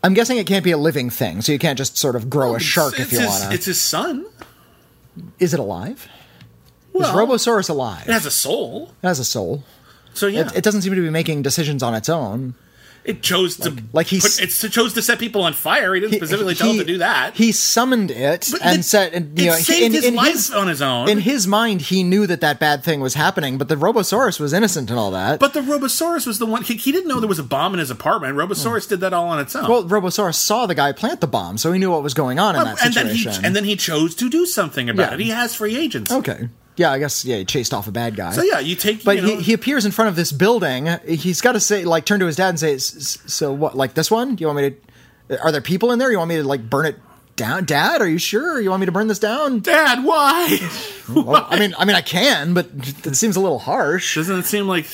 I'm guessing it can't be a living thing, so you can't just sort of grow a shark It's- if you it's his- wanna. It's his son. Is it alive? Well, Is Robosaurus alive? It has a soul. It has a soul. So yeah, It, it doesn't seem to be making decisions on its own. It chose to like he's- put, it chose to set people on fire. He didn't He- specifically tell he- them to do that. He summoned it But and it- said, and, you it know, saved in, his in life on his own. In his mind, he knew that that bad thing was happening, but the Robosaurus was innocent and all that. but the Robosaurus was the one. He, he didn't know there was a bomb in his apartment. Robosaurus hmm. did that all on its own. well, Robosaurus saw the guy plant the bomb, so he knew what was going on in that and then he situation. and then he chose to do something about Yeah. it. He has free agents. okay, yeah, I guess yeah, he chased off a bad guy. So yeah, you take. But you know, he, he appears in front of this building. He's got to say, like, turn to his dad and say, "S- s- "So what? Like this one? Do you want me to? Are there people in there? You want me to like burn it down, Dad? Are you sure? You want me to burn this down? Dad, why? Well, I mean, I mean, I can, but it seems a little harsh. Doesn't it seem like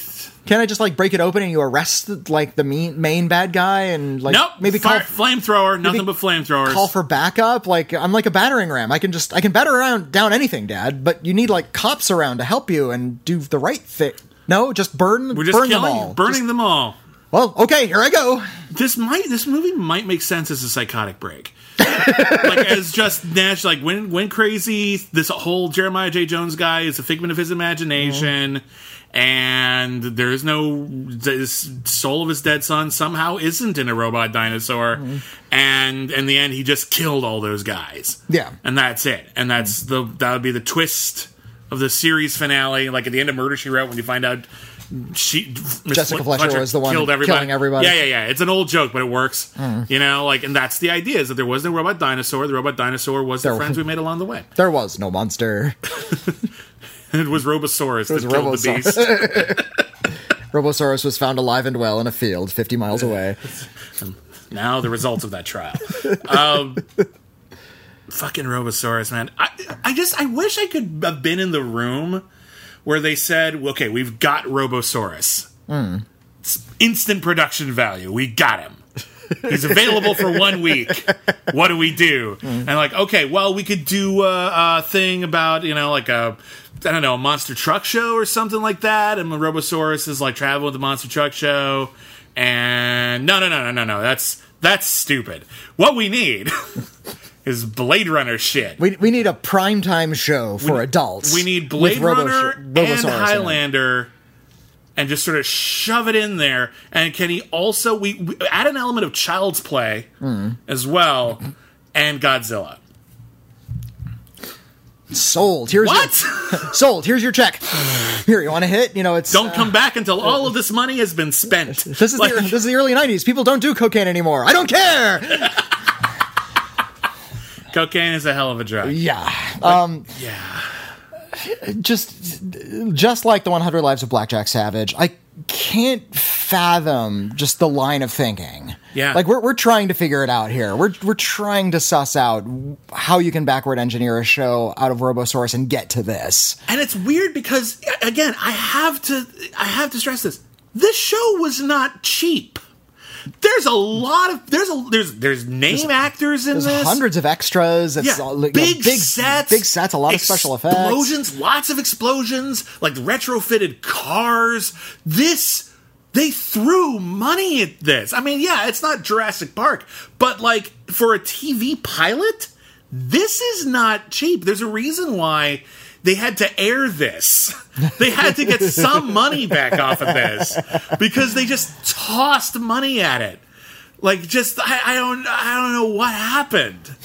Can I just like break it open and you arrest like the main main bad guy and like nope? maybe fire, call flamethrower. Nothing but flamethrowers. call for backup? Like I'm like a battering ram. I can just I can batter around down anything, Dad. But you need like cops around to help you and do the right thing. No, just burn. We're just burn them all. burning Just- them all. well, okay, here I go. This might this movie might make sense as a psychotic break. Like as just Nash like when went crazy this whole Jeremiah J. Jones guy is a figment of his imagination and there's no this soul of his dead son somehow isn't in a robot dinosaur and in the end he just killed all those guys. Yeah. And that's it. And that's the that would be the twist of the series finale like at the end of Murder She Wrote when you find out she Jessica Fletcher was the one killed everybody. killing everybody. Yeah, yeah, yeah. It's an old joke, but it works. You know, like, and that's the idea: is that there was no robot dinosaur. The robot dinosaur was the There- friends we made along the way. There was no monster. it was Robosaurus it was that killed the beast. Robosaurus was found alive and well in a field 50 miles away. now the results of that trial. Um, fucking Robosaurus, man. I, I just, I wish I could have been in the room where they said, okay, we've got Robosaurus. It's Instant production value. We got him. He's available for one week. What do we do? And like, okay, well, we could do a, a thing about you know, like a I don't know, a monster truck show or something like that. And the Robosaurus is like traveling with the monster truck show. And no, no, no, no, no, no. That's that's stupid. What we need is Blade Runner shit. We, we need a primetime show for adults. We need Blade Robo- Runner and in it. Highlander, and just sort of shove it in there. And can he also we, we add an element of Child's Play Hmm. as well, and Godzilla? Sold. Here's What? Your, sold. Here's your check. Here, you want to hit? You know, it's Don't uh, come back until all of this money has been spent. This is Like, the, this is the early '90s. People don't do cocaine anymore. I don't care. cocaine is a hell of a drug. Yeah. Um, Yeah. just just like the 100 Lives of Blackjack Savage, I can't fathom just the line of thinking. Yeah. like we're we're trying to figure it out here. We're we're trying to suss out how you can backward engineer a show out of Robosaurus and get to this. And it's weird because again, I have to I have to stress this. This show was not cheap. There's a lot of there's a there's there's name actors in There's this. hundreds of extras. It's yeah, all, you know, big, big sets, big sets, a lot of special effects. explosions, lots of explosions, like retrofitted cars. This they threw money at this. I mean, yeah, it's not Jurassic Park, but like for a TV pilot, this is not cheap. There's a reason why they had to air this. They had to get some money back off of this because they just tossed money at it. Like just I, I don't I don't know what happened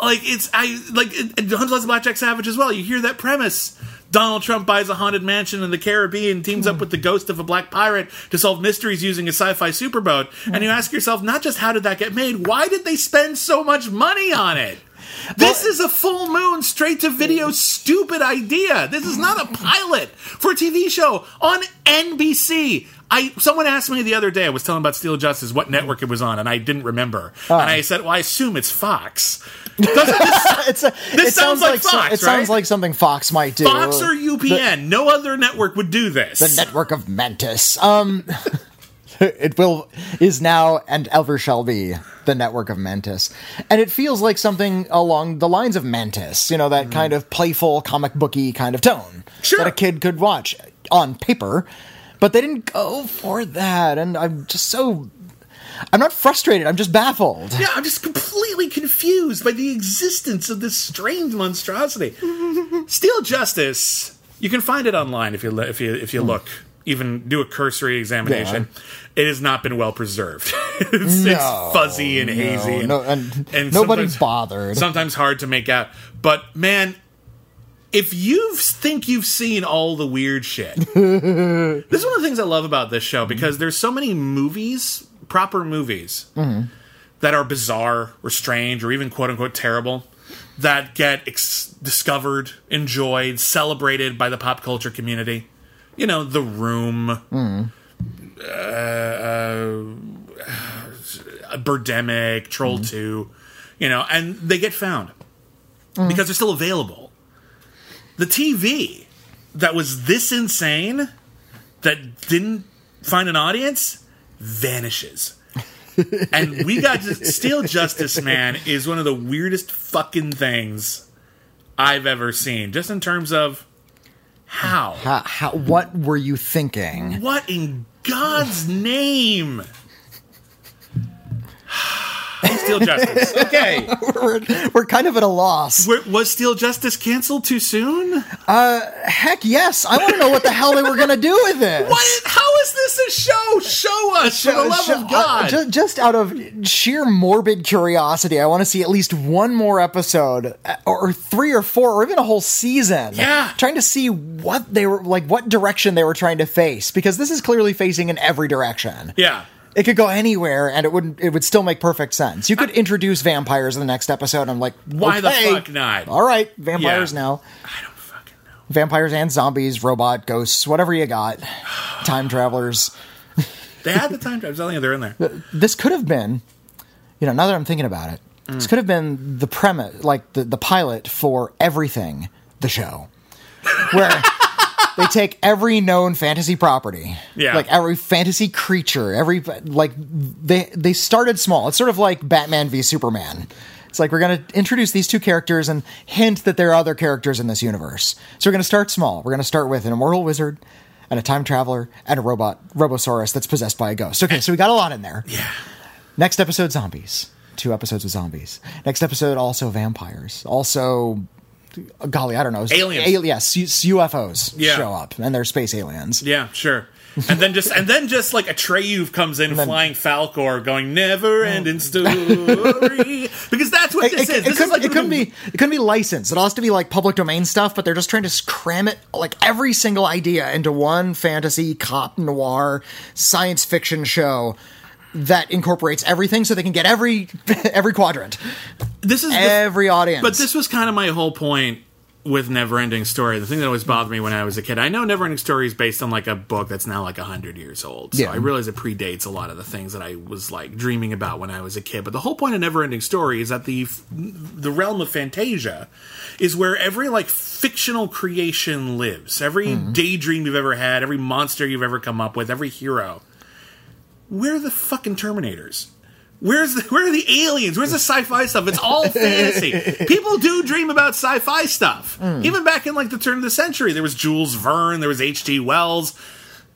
like it's I like Hundred Lives Blackjack Savage as well. You hear that premise. Donald Trump buys a haunted mansion in the Caribbean, teams up with the ghost of a black pirate to solve mysteries using a sci-fi superboat. And you ask yourself, not just how did that get made, why did they spend so much money on it? This is a full moon, straight to video, stupid idea. This is not a pilot for a TV show on NBC. I someone asked me the other day. I was telling about Steel Justice what network it was on, and I didn't remember. And I said, "Well, I assume it's Fox." This, It's a, This it sounds sounds like like so- Fox, it sounds like something Fox might do. Fox or UPN? no other network would do this. the network of Mantis. Um, it will is now and ever shall be the network of Mantis, and it feels like something along the lines of Mantis. You know that kind of playful comic booky kind of tone Mm. Sure. that a kid could watch on paper, but they didn't go for that, and I'm just so. I'm not frustrated. I'm just baffled. Yeah, I'm just completely confused by the existence of this strange monstrosity. Steel Justice. You can find it online if you if you if you look. Even do a cursory examination. It has not been well preserved. it's, No, it's fuzzy and hazy, and, no, and and nobody sometimes- bothered. Sometimes hard to make out. But man, if you think you've seen all the weird shit, this is one of the things I love about this show because there's so many movies, proper movies, that are bizarre or strange or even quote unquote terrible that get ex- discovered, enjoyed, celebrated by the pop culture community. You know, The Room, uh, uh, uh Birdemic, Troll mm-hmm. 2, you know, and they get found mm-hmm. because they're still available. The TV that was this insane that didn't find an audience vanishes. and we got to, Steel Justice Man is one of the weirdest fucking things I've ever seen, just in terms of how. How, how, what were you thinking? What in God's name? Steel Justice. Okay. we're, we're kind of at a loss. Were- Was Steel Justice canceled too soon? Heck yes. I want to know what the hell they were going to do with this. What? How is this a show? Show us, for the love Show- of God. uh, ju- just out of sheer morbid curiosity, I want to see at least one more episode, uh, or three or four, or even a whole season. Yeah. Trying to see what they were, like, what direction they were trying to face, because this is clearly facing in every direction. yeah. It could go anywhere, and it wouldn't. It would still make perfect sense. You could introduce vampires in the next episode. I'm like, Why the fuck not? All right, vampires Yeah. now. I don't fucking know. Vampires and zombies, robot, ghosts, whatever you got. Time travelers. They had the time. Travelers. I'm telling you, they're in there. This could have been, you know, now that I'm thinking about it, this Mm. could have been the premise, like the, the pilot for everything, the show, where they take every known fantasy property, Yeah. like every fantasy creature, every like they they started small. It's sort of like Batman v Superman. It's like we're going to introduce these two characters and hint that there are other characters in this universe. So we're going to start small. We're going to start with an immortal wizard and a time traveler and a robot Robosaurus that's possessed by a ghost. Okay, so we got a lot in there. Yeah. Next episode, zombies. Two episodes with zombies. Next episode, also vampires. Also, golly, I don't know. Aliens. Al- yes, UFOs Yeah. show up, and they're space aliens. Yeah, sure. And then just and then just like a Atreyu comes in then- flying Falkor going never oh. ending story. because that's what this it, is. it This couldn't, is like it couldn't be it couldn't be licensed. It all has to be like public domain stuff, but they're just trying to cram it like every single idea into one fantasy cop noir science fiction show that incorporates everything so they can get every every quadrant. this is the- Every audience. But this was kind of my whole point with Neverending Story, the thing that always bothered me when I was a kid, I know Neverending Story is based on like a book that's now like hundred years old. So Yeah. I realize it predates a lot of the things that I was like dreaming about when I was a kid. But the whole point of Neverending Story is that the the realm of Fantasia is where every like fictional creation lives. Every mm-hmm. daydream you've ever had, every monster you've ever come up with, every hero. Where are the fucking Terminators? Where's the, where are the aliens? Where's the sci-fi stuff? It's all fantasy. People do dream about sci-fi stuff. Hmm. Even back in like the turn of the century, there was Jules Verne, there was H.G. Wells.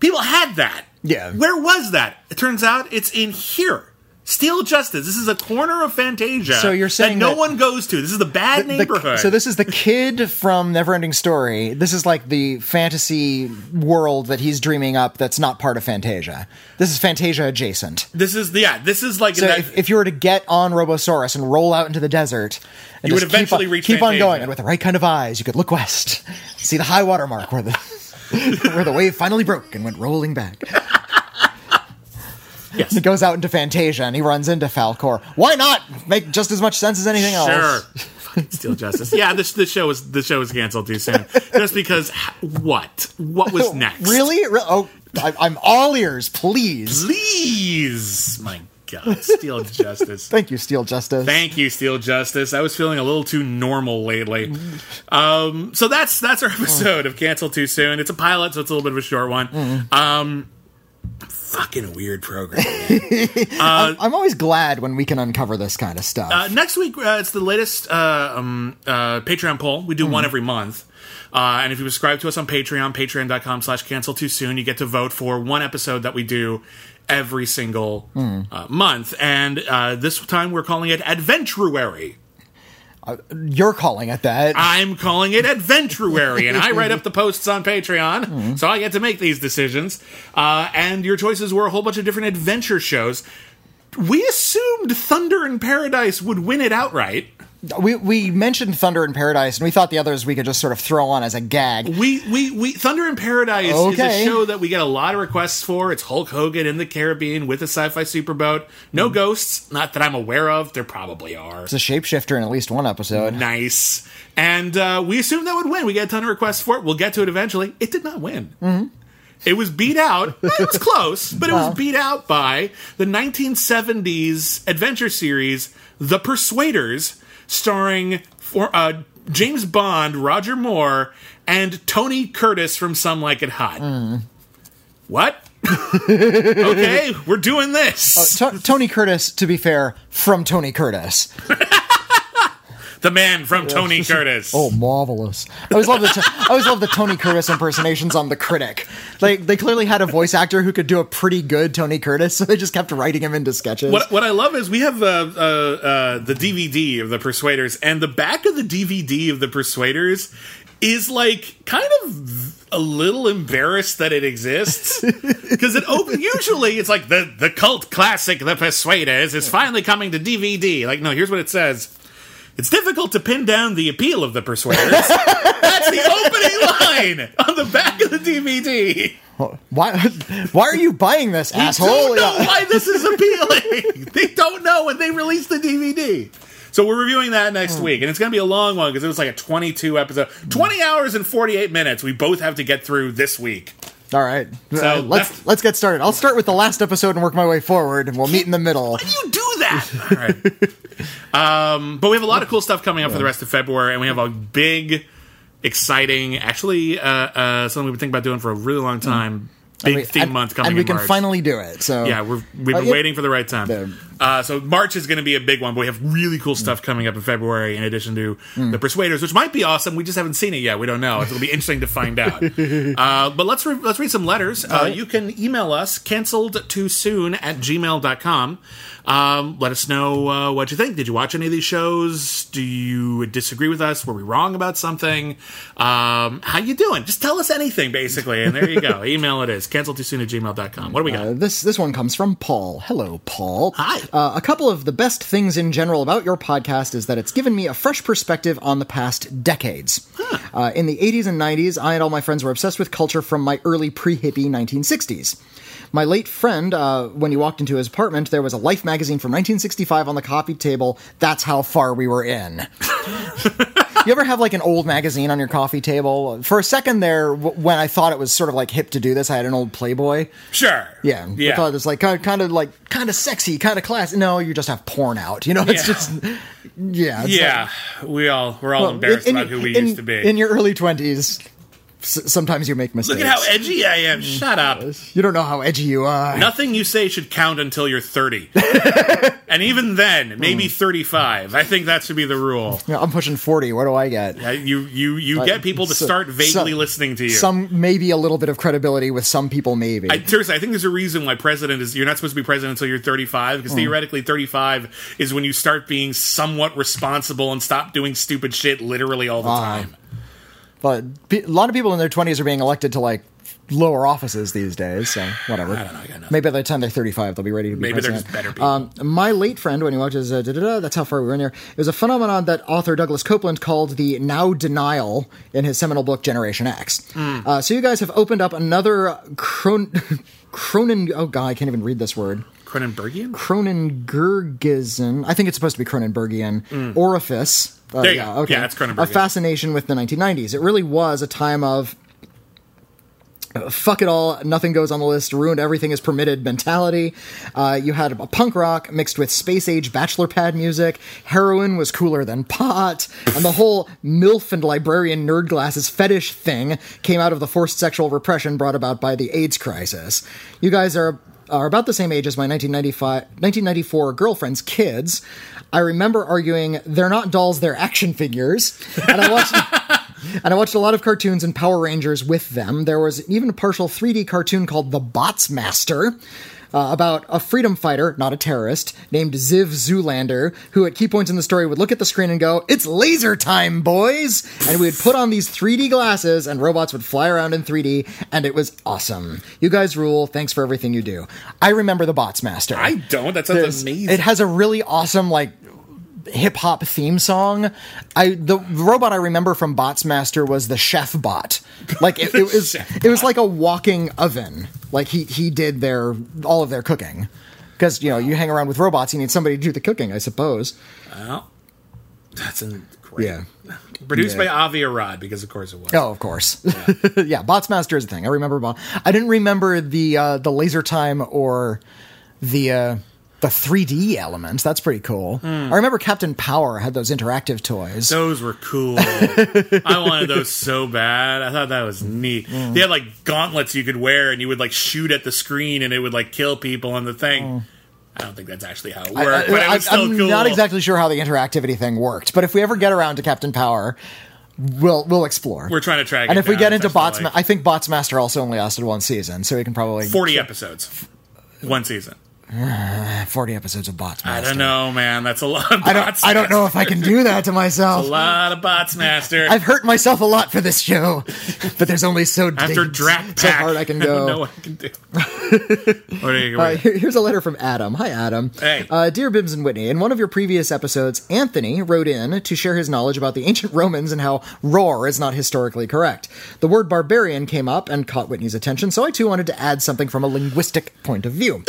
People had that. Yeah. Where was that? It turns out it's in here. Steel Justice. This is a corner of Fantasia. So you're saying that no that- one goes to. This is the bad The- neighborhood. so this is the kid from Neverending Story. This is like the fantasy world that he's dreaming up. That's not part of Fantasia. This is Fantasia adjacent. this is yeah. This is like So that- if, if you were to get on Robosaurus and roll out into the desert, and You would just keep eventually on, reach keep on going, and with the right kind of eyes, you could look west, see the high water mark where the where the wave finally broke and went rolling back. Yes. He goes out into Fantasia and he runs into Falkor. Why not make just as much sense as anything else? Sure. Steel Justice. Yeah, this the show was the show was canceled too soon. Just because what? What was next? Really? Re- Oh, I, I'm all ears, please. Please, my God, Steel Justice. Thank you, Steel Justice. Thank you, Steel Justice. I was feeling a little too normal lately. Um, so that's that's our episode of Cancel Too Soon. It's a pilot, so it's a little bit of a short one. Um, fucking weird program. I'm always glad when we can uncover this kind of stuff. Uh, next week, uh, it's the latest uh, um, uh, Patreon poll. We do one every month. Uh, and if you subscribe to us on Patreon, patreon.com slash cancel too soon, you get to vote for one episode that we do every single uh, month. And uh, this time we're calling it Adventuary. You're calling it that. I'm calling it Adventuary, and I write up the posts on Patreon, so I get to make these decisions. Uh, and your choices were a whole bunch of different adventure shows. We assumed Thunder in Paradise would win it outright. We we mentioned Thunder in Paradise, and we thought the others we could just sort of throw on as a gag. We we we Thunder in Paradise is a show that we get a lot of requests for. It's Hulk Hogan in the Caribbean with a sci-fi superboat. No ghosts, not that I'm aware of. There probably are. It's a shapeshifter in at least one episode. Nice. And uh, we assumed that would win. We get a ton of requests for it. We'll get to it eventually. It did not win. It was beat out. It was close, but it was beat out by the 1970s adventure series The Persuaders, starring for, uh, James Bond, Roger Moore, and Tony Curtis from Some Like It Hot. What? okay, we're doing this. To- Tony Curtis, to be fair, from Tony Curtis. the man from Tony Curtis. Oh, marvelous! I always love the I always love the Tony Curtis impersonations on The Critic. Like they clearly had a voice actor who could do a pretty good Tony Curtis, so they just kept writing him into sketches. What, what I love is we have uh, uh, uh, the DVD of the Persuaders, and the back of the DVD of the Persuaders is like kind of a little embarrassed that it exists because it open. Usually, it's like the the cult classic, The Persuaders, is finally coming to DVD. Like, no, here's what it says. It's difficult to pin down the appeal of the Persuaders. That's the opening line on the back of the DVD. Why? Why are you buying this, asshole? don't know why this is appealing. they don't know when they release the DVD. So we're reviewing that next Hmm. week, and it's going to be a long one because it was like a 22 episode, 20 hours and 48 minutes. We both have to get through this week. All right, So, Uh, let's left- let's get started. I'll start with the last episode and work my way forward, and we'll meet in the middle. Why do you do that. All right. Um, but we have a lot of cool stuff coming up for the rest of February, and we have a big, exciting, actually, uh, uh, something we've been thinking about doing for a really long time. Big. We- theme and- month coming and we can March. finally do it. So Yeah, we're, we've Uh, been yeah. waiting for the right time. Uh, so March is going to be a big one, but we have really cool stuff coming up in February in addition to the Persuaders, which might be awesome. We just haven't seen it yet. We don't know. It'll be interesting to find out. Uh, but let's re- let's read some letters. Uh, you can email us canceled too soon at gmail.com. Um, let us know uh, what you think. Did you watch any of these shows? Do you disagree with us? Were we wrong about something? Um, how you doing? Just tell us anything, basically. And there you go. Email it is canceled too soon at gmail.com. What do we got? Uh, this this one comes from Paul. Hello, Paul. Hi. Uh, a couple of the best things in general about your podcast is that it's given me a fresh perspective on the past decades. Uh, in the 80s and 90s, I and all my friends were obsessed with culture from my early pre-hippie 1960s. My late friend, uh, when he walked into his apartment, there was a Life magazine from 1965 on the coffee table. That's how far we were in. you ever have like an old magazine on your coffee table? For a second there, w- when I thought it was sort of like hip to do this, I had an old Playboy. Sure. Yeah, Yeah. I thought it was like kind of, like kind of sexy, kind of classy. No, you just have porn out. You know, it's Yeah. just yeah, it's yeah. we all we're all like- embarrassed in- about who we in- used to be. In your early twenties, sometimes you make mistakes. Look at how edgy I am. Shut up. you don't know how edgy you are. Nothing you say should count until you're 30. and even then, maybe 35. I think that should be the rule. Yeah, I'm pushing forty. What do I get? Uh, You you you get people to so- start vaguely some- listening to you. Some maybe a little bit of credibility with some people, maybe. I, seriously, I think there's a reason why president is. You're not supposed to be president until you're 35, Hmm. because theoretically, 35 is when you start being somewhat responsible and stop doing stupid shit literally all the Ah. time. But a lot of people in their 20s are being elected to like lower offices these days, so whatever. I don't know, I got. Maybe by the time they're 35, they'll be ready to be Maybe they're just better people. Um, my late friend, when he watches, uh, that's how far we were in there. It was a phenomenon that author Douglas Coupland called the now denial in his seminal book Generation X. Hmm. Uh, so you guys have opened up another Cron- Cronin. Oh god, I can't even read this word. Cronenbergian? Cronenbergism. I think it's supposed to be Cronenbergian orifice. Uh. There you go. Yeah, it's A fascination with the 1990s. It really was a time of uh, fuck it all, nothing goes on the list, ruined everything is permitted mentality. Uh, you had a punk rock mixed with space age bachelor pad music. Heroin was cooler than pot, and the whole MILF and librarian nerd glasses fetish thing came out of the forced sexual repression brought about by the AIDS crisis. You guys are are about the same age as my 1995, 1994 girlfriend's kids. I remember arguing, they're not dolls, they're action figures. And I watched. And I watched a lot of cartoons and Power Rangers with them. There was even a partial 3D cartoon called The Bots Master. Uh, about a freedom fighter, not a terrorist, named Ziv Zulander, who at key points in the story would look at the screen and go, It's laser time, boys! And we would put on these 3D glasses and robots would fly around in 3D, and it was awesome. You guys rule. Thanks for everything you do. I remember the Bots Master. I don't. That sounds There's- amazing. It has a really awesome like hip hop theme song. I the robot I remember from Bots Master was the chef bot. Like it, it was it was like a walking oven. Like he he did their all of their cooking. Because you know you hang around with robots, you need somebody to do the cooking, I suppose. well, that's a great. Yeah. Produced Yeah. by Avi Arad, because of course it was. Oh, of course. Yeah, Bots Master is a thing. I remember. Bot- I didn't remember the uh, the laser time or the uh, the 3D elements. That's pretty cool. I remember Captain Power had those interactive toys. Those were cool. I wanted those so bad. I thought that was neat. Mm. They had like gauntlets you could wear, and you would like shoot at the screen, and it would like kill people on the thing. I don't think that's actually how it worked, but it was I, am cool. not exactly sure how the interactivity thing worked, but if we ever get around to Captain Power, we'll we'll explore. We're trying to track. and if we get into Bots, like, I think Bots Master also only lasted one season, so we can probably forty episodes, one season. 40 episodes of Bots Master. I don't know, man. That's a lot. Of I don't. I don't know if I can do that to myself. A lot of bots, master. I've hurt myself a lot for this show, but there's only so After Drat so hard I can I don't know go. what I can do. what are you Uh, here- here's a letter from Adam. Hi, Adam. Hey. Uh, Dear Bibbs and Whitney, in one of your previous episodes, Anthony wrote in to share his knowledge about the ancient Romans and how roar is not historically correct. The word barbarian came up and caught Whitney's attention, so I too wanted to add something from a linguistic point of view.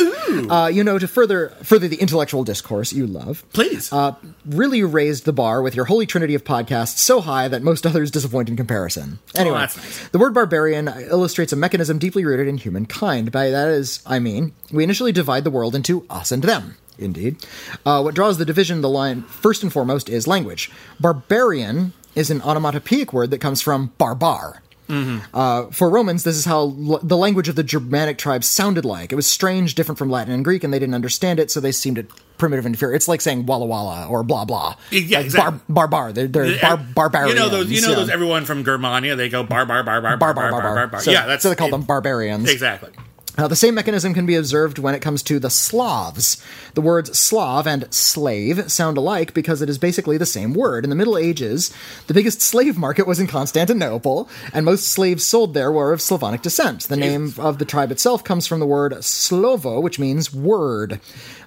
Uh, you know, to further further the intellectual discourse you love. Please. Uh, really raised the bar with your holy trinity of podcasts so high that most others disappoint in comparison. Anyway, that's nice. the word barbarian illustrates a mechanism deeply rooted in humankind. By that is, I mean, we initially divide the world into us and them. Indeed. Uh, what draws the division the line, first and foremost, is language. Barbarian is an onomatopoeic word that comes from barbar. Uh, for Romans, this is how l- the language of the Germanic tribes sounded like. It was strange, different from Latin and Greek, and they didn't understand it, so they seemed it primitive and inferior. It's like saying walla walla or blah blah. Yeah, like exactly. Bar, barbar. They're, they're bar, barbarians. You know those. You know yeah. those. Everyone from Germania, they go bar bar bar bar bar bar bar bar. bar. So, yeah, that's so they call it- them barbarians. Exactly. Uh, the same mechanism can be observed when it comes to the Slavs. The words Slav and slave sound alike because it is basically the same word. In the Middle Ages, the biggest slave market was in Constantinople, and most slaves sold there were of Slavonic descent. The name of the tribe itself comes from the word slovo, which means word.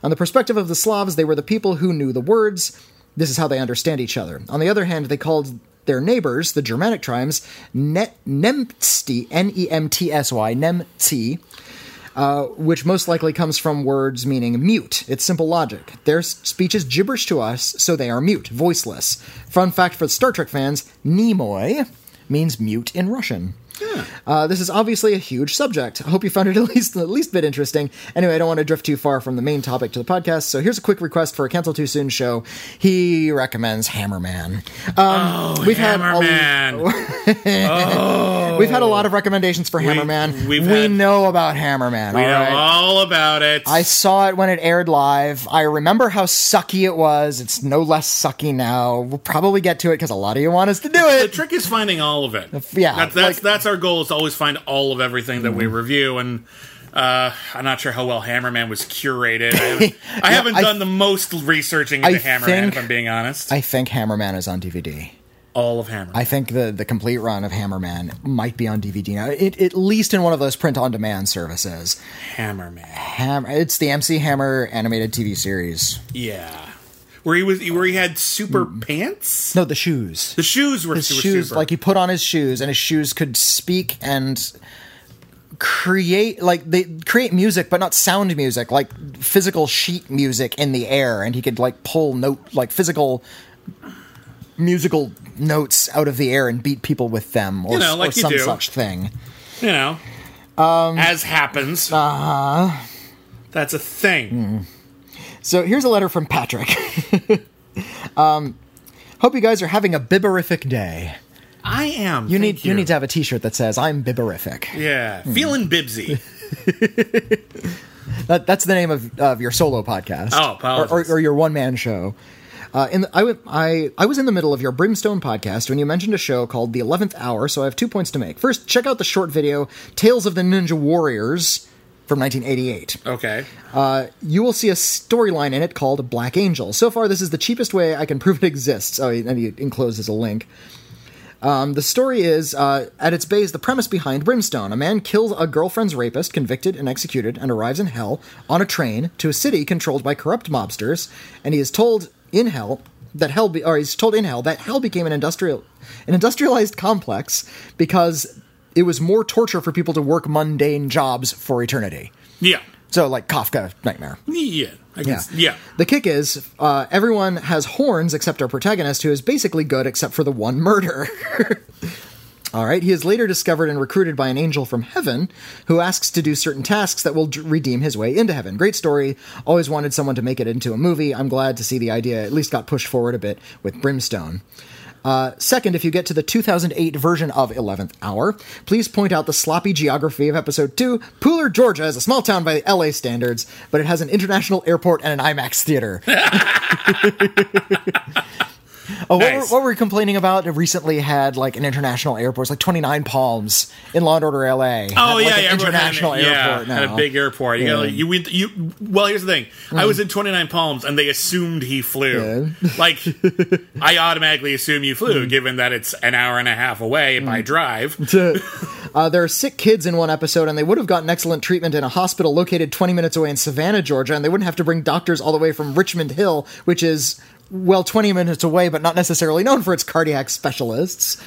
On the perspective of the Slavs, they were the people who knew the words. This is how they understand each other. On the other hand, they called their neighbors, the Germanic tribes, ne- Nemtsy, N E M T S Y, Nemtsy. Uh, which most likely comes from words meaning mute. It's simple logic. Their speech is gibberish to us, so they are mute, voiceless. Fun fact for Star Trek fans Nimoy means mute in Russian. Uh, this is obviously a huge subject. I hope you found it at least at least a bit interesting. Anyway, I don't want to drift too far from the main topic to the podcast, so here's a quick request for a cancel too soon show. He recommends Hammerman. Um, we've had a- Hammerman. we've had a lot of recommendations for Hammerman. we've we had- know about Hammerman. we all know all about it. I saw it when it aired live. I remember how sucky it was. It's no less sucky now. We'll probably get to it because a lot of you want us to do it. the trick is finding all of it. yeah, that's that's, like- Mm-hmm. That's our goal is to always find all of everything that we review and. Uh, I'm not sure how well Hammerman was curated. I haven't, I haven't I- done the most researching into I Hammerman, think- if I'm being honest. I think Hammerman is on DVD. all of Hammerman. I think the the complete run of Hammerman might be on DVD now. It, at least in one of those print on demand services. Hammerman. Ham, it's the MC Hammer animated TV series. Yeah. Where he was, where he had super pants. No, the shoes. The shoes were Mm. his super, shoes, super. like he put on his shoes, and his shoes could speak and create like they create music, but not sound music, like physical sheet music in the air, and he could like pull note like physical musical notes out of the air and beat people with them, or, You know, like or some do. such thing. you know, Um, as happens. uh-huh. That's a thing. Hmm. So here's a letter from Patrick. um, hope you guys are having a bibberific day. I am. You need you. need to have a T-shirt that says "I'm bibberific." Yeah, Hmm. feeling bibsy. That, that's the name of, of your solo podcast. Oh, or, or, or your one man show. Uh, in the, I, w- I, I was in the middle of your Brimstone podcast when you mentioned a show called The Eleventh Hour, so I have two points to make. First, check out the short video "Tales of the Ninja Warriors" from 1988. Okay. You will see a storyline in it called Black Angel. So far, this is the cheapest way I can prove it exists. Oh, and he encloses a link. Um, the story is, uh, at its base, the premise behind Brimstone. A man kills a girlfriend's rapist, convicted and executed, and arrives in hell on a train to a city controlled by corrupt mobsters. And he is told in hell that hell, be- or he's told in hell that hell became an industrial, an industrialized complex because it was more torture for people to work mundane jobs for eternity. Yeah. So, like Kafka Nightmare. Yeah. I Yeah. s- yeah. The kick is uh, everyone has horns except our protagonist, who is basically good except for the one murder. All right. He is later discovered and recruited by an angel from heaven who asks to do certain tasks that will d- redeem his way into heaven. Great story. Always wanted someone to make it into a movie. I'm glad to see the idea at least got pushed forward a bit with Brimstone. Uh, second, if you get to the 2008 version of 11th Hour, please point out the sloppy geography of episode 2. Pooler, Georgia is a small town by the LA standards, but it has an international airport and an IMAX theater. Oh, what, were, what were we complaining about? Recently had like an international airport, it's like 29 Palms in Law and Order LA. Oh Had, yeah, yeah, international had, yeah, airport had now. a big airport. You, Yeah. got like, you went. You well, here's the thing. I was mm. in 29 Palms, and they assumed he flew. Like, I automatically assume you flew, mm. given that it's an hour and a half away mm. by drive. Uh, there are sick kids in one episode, and they would have gotten excellent treatment in a hospital located 20 minutes away in Savannah, Georgia, and they wouldn't have to bring doctors all the way from Richmond Hill, which is, well, 20 minutes away, but not necessarily known for its cardiac specialists.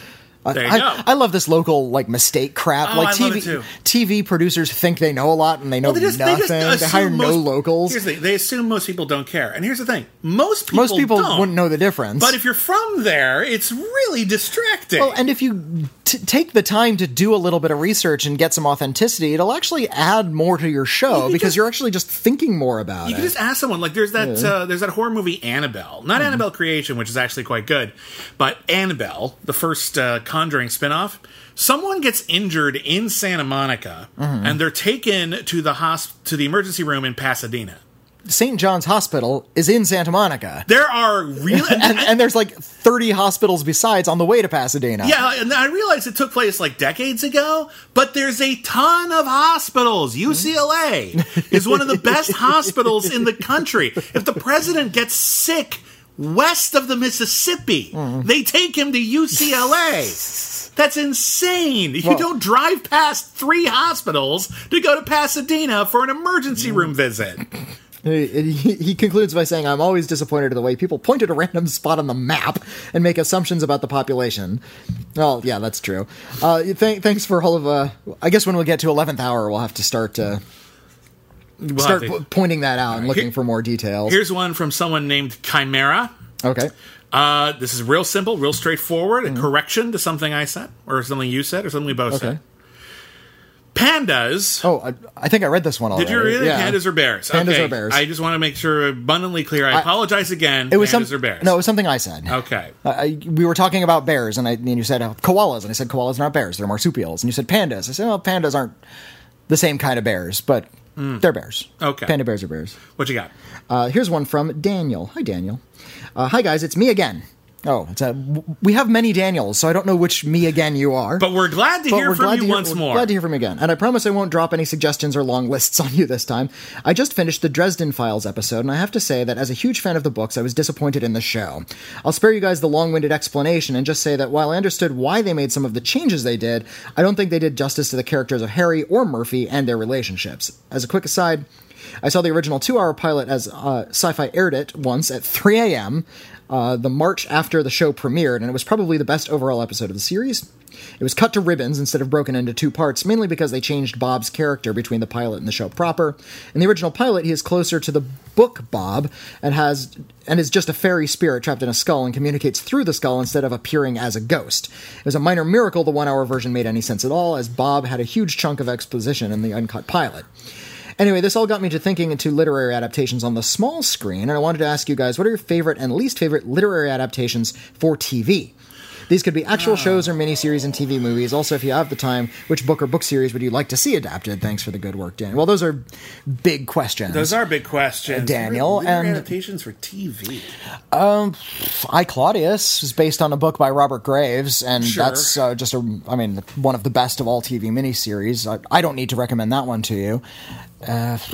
There you I, go. I love this local like mistake crap. Oh, like I TV, love it too. TV producers think they know a lot and they know Well, they just, nothing. they just They, assume hire no most- locals. Here's the thing. They assume most people don't care. And here's the thing. Most people Most people don't. wouldn't know the difference. But if you're from there, it's really distracting. Well, and if you t- take the time to do a little bit of research and get some authenticity, it'll actually add more to your show because just- you're actually just thinking more about it. You it. can just ask someone. Like there's that uh, there's that horror movie Annabelle, Mm-hmm. not Annabelle Creation, which is actually quite good, but Annabelle, the first uh, Conjuring spinoff. Someone gets injured in Santa Monica, Mm-hmm. and they're taken to the hosp- to the emergency room in Pasadena. St. John's Hospital is in Santa Monica. There are real. And, and there's like 30 hospitals besides on the way to Pasadena. Yeah, and I realize it took place like decades ago, but there's a ton of hospitals. UCLA is one of the best hospitals in the country. If the president gets sick west of the Mississippi, they take him to UCLA. That's insane. You Well- don't drive past three hospitals to go to Pasadena for an emergency room visit. He, he- he concludes by saying, I'm always disappointed at the way people point at a random spot on the map and make assumptions about the population. Well, yeah, that's true. Uh, th- thanks for all of, uh, I guess when we get to 11th hour, we'll have to start, uh, We'll start to- pointing that out and looking Here- for more details. Here's one from someone named Chimera. okay. Uh, this is real simple, real straightforward. A correction to something I said, or something you said, or something we both Okay. said. Pandas. Oh, I, I think I read this one already. Did you really? Yeah. Pandas or bears? Pandas okay. or bears. I just want to make sure abundantly clear. I, apologize again. It was pandas some, or bears? No, it was something I said. Okay. I, I- we were talking about bears, and, I, and you said uh, koalas, and I said koalas are not bears; they're marsupials. And you said pandas. I said, well, pandas aren't the same kind of bears, but they're bears. Okay. panda bears are bears. What you got? Uh, here's one from Daniel. Hi, Daniel. Uh, hi, guys. It's me again. Oh, it's a, we have many Daniels, so I don't know which me again you are. But we're glad to But hear from you hear- once more. Glad to hear from you again. And I promise I won't drop any suggestions or long lists on you this time. I just finished the Dresden Files episode, and I have to say that as a huge fan of the books, I was disappointed in the show. I'll spare you guys the long winded explanation and just say that while I understood why they made some of the changes they did, I don't think they did justice to the characters of Harry or Murphy and their relationships. As a quick aside, I saw the original two hour pilot as uh, Sci Fi aired it once at 3 a.m. Uh, the March after the show premiered, and it was probably the best overall episode of the series. It was cut to ribbons instead of broken into two parts, mainly because they changed Bob's character between the pilot and the show proper. In the original pilot, he is closer to the book Bob and has and is just a fairy spirit trapped in a skull and communicates through the skull instead of appearing as a ghost. It was a minor miracle the one-hour version made any sense at all, as Bob had a huge chunk of exposition in the uncut pilot. Anyway, this all got me to thinking into literary adaptations on the small screen, and I wanted to ask you guys what are your favorite and least favorite literary adaptations for TV? These could be actual shows or miniseries and TV movies. Also, if you have the time, which book or book series would you like to see adapted? Thanks for the good work, Dan. Well, those are big questions. Those are big questions. Daniel, and- adaptations for TV. I Claudius is based on a book by Robert Graves, and Sure. that's uh, just a, I mean, one of the best of all TV miniseries. I, I don't need to recommend that one to you. Ah.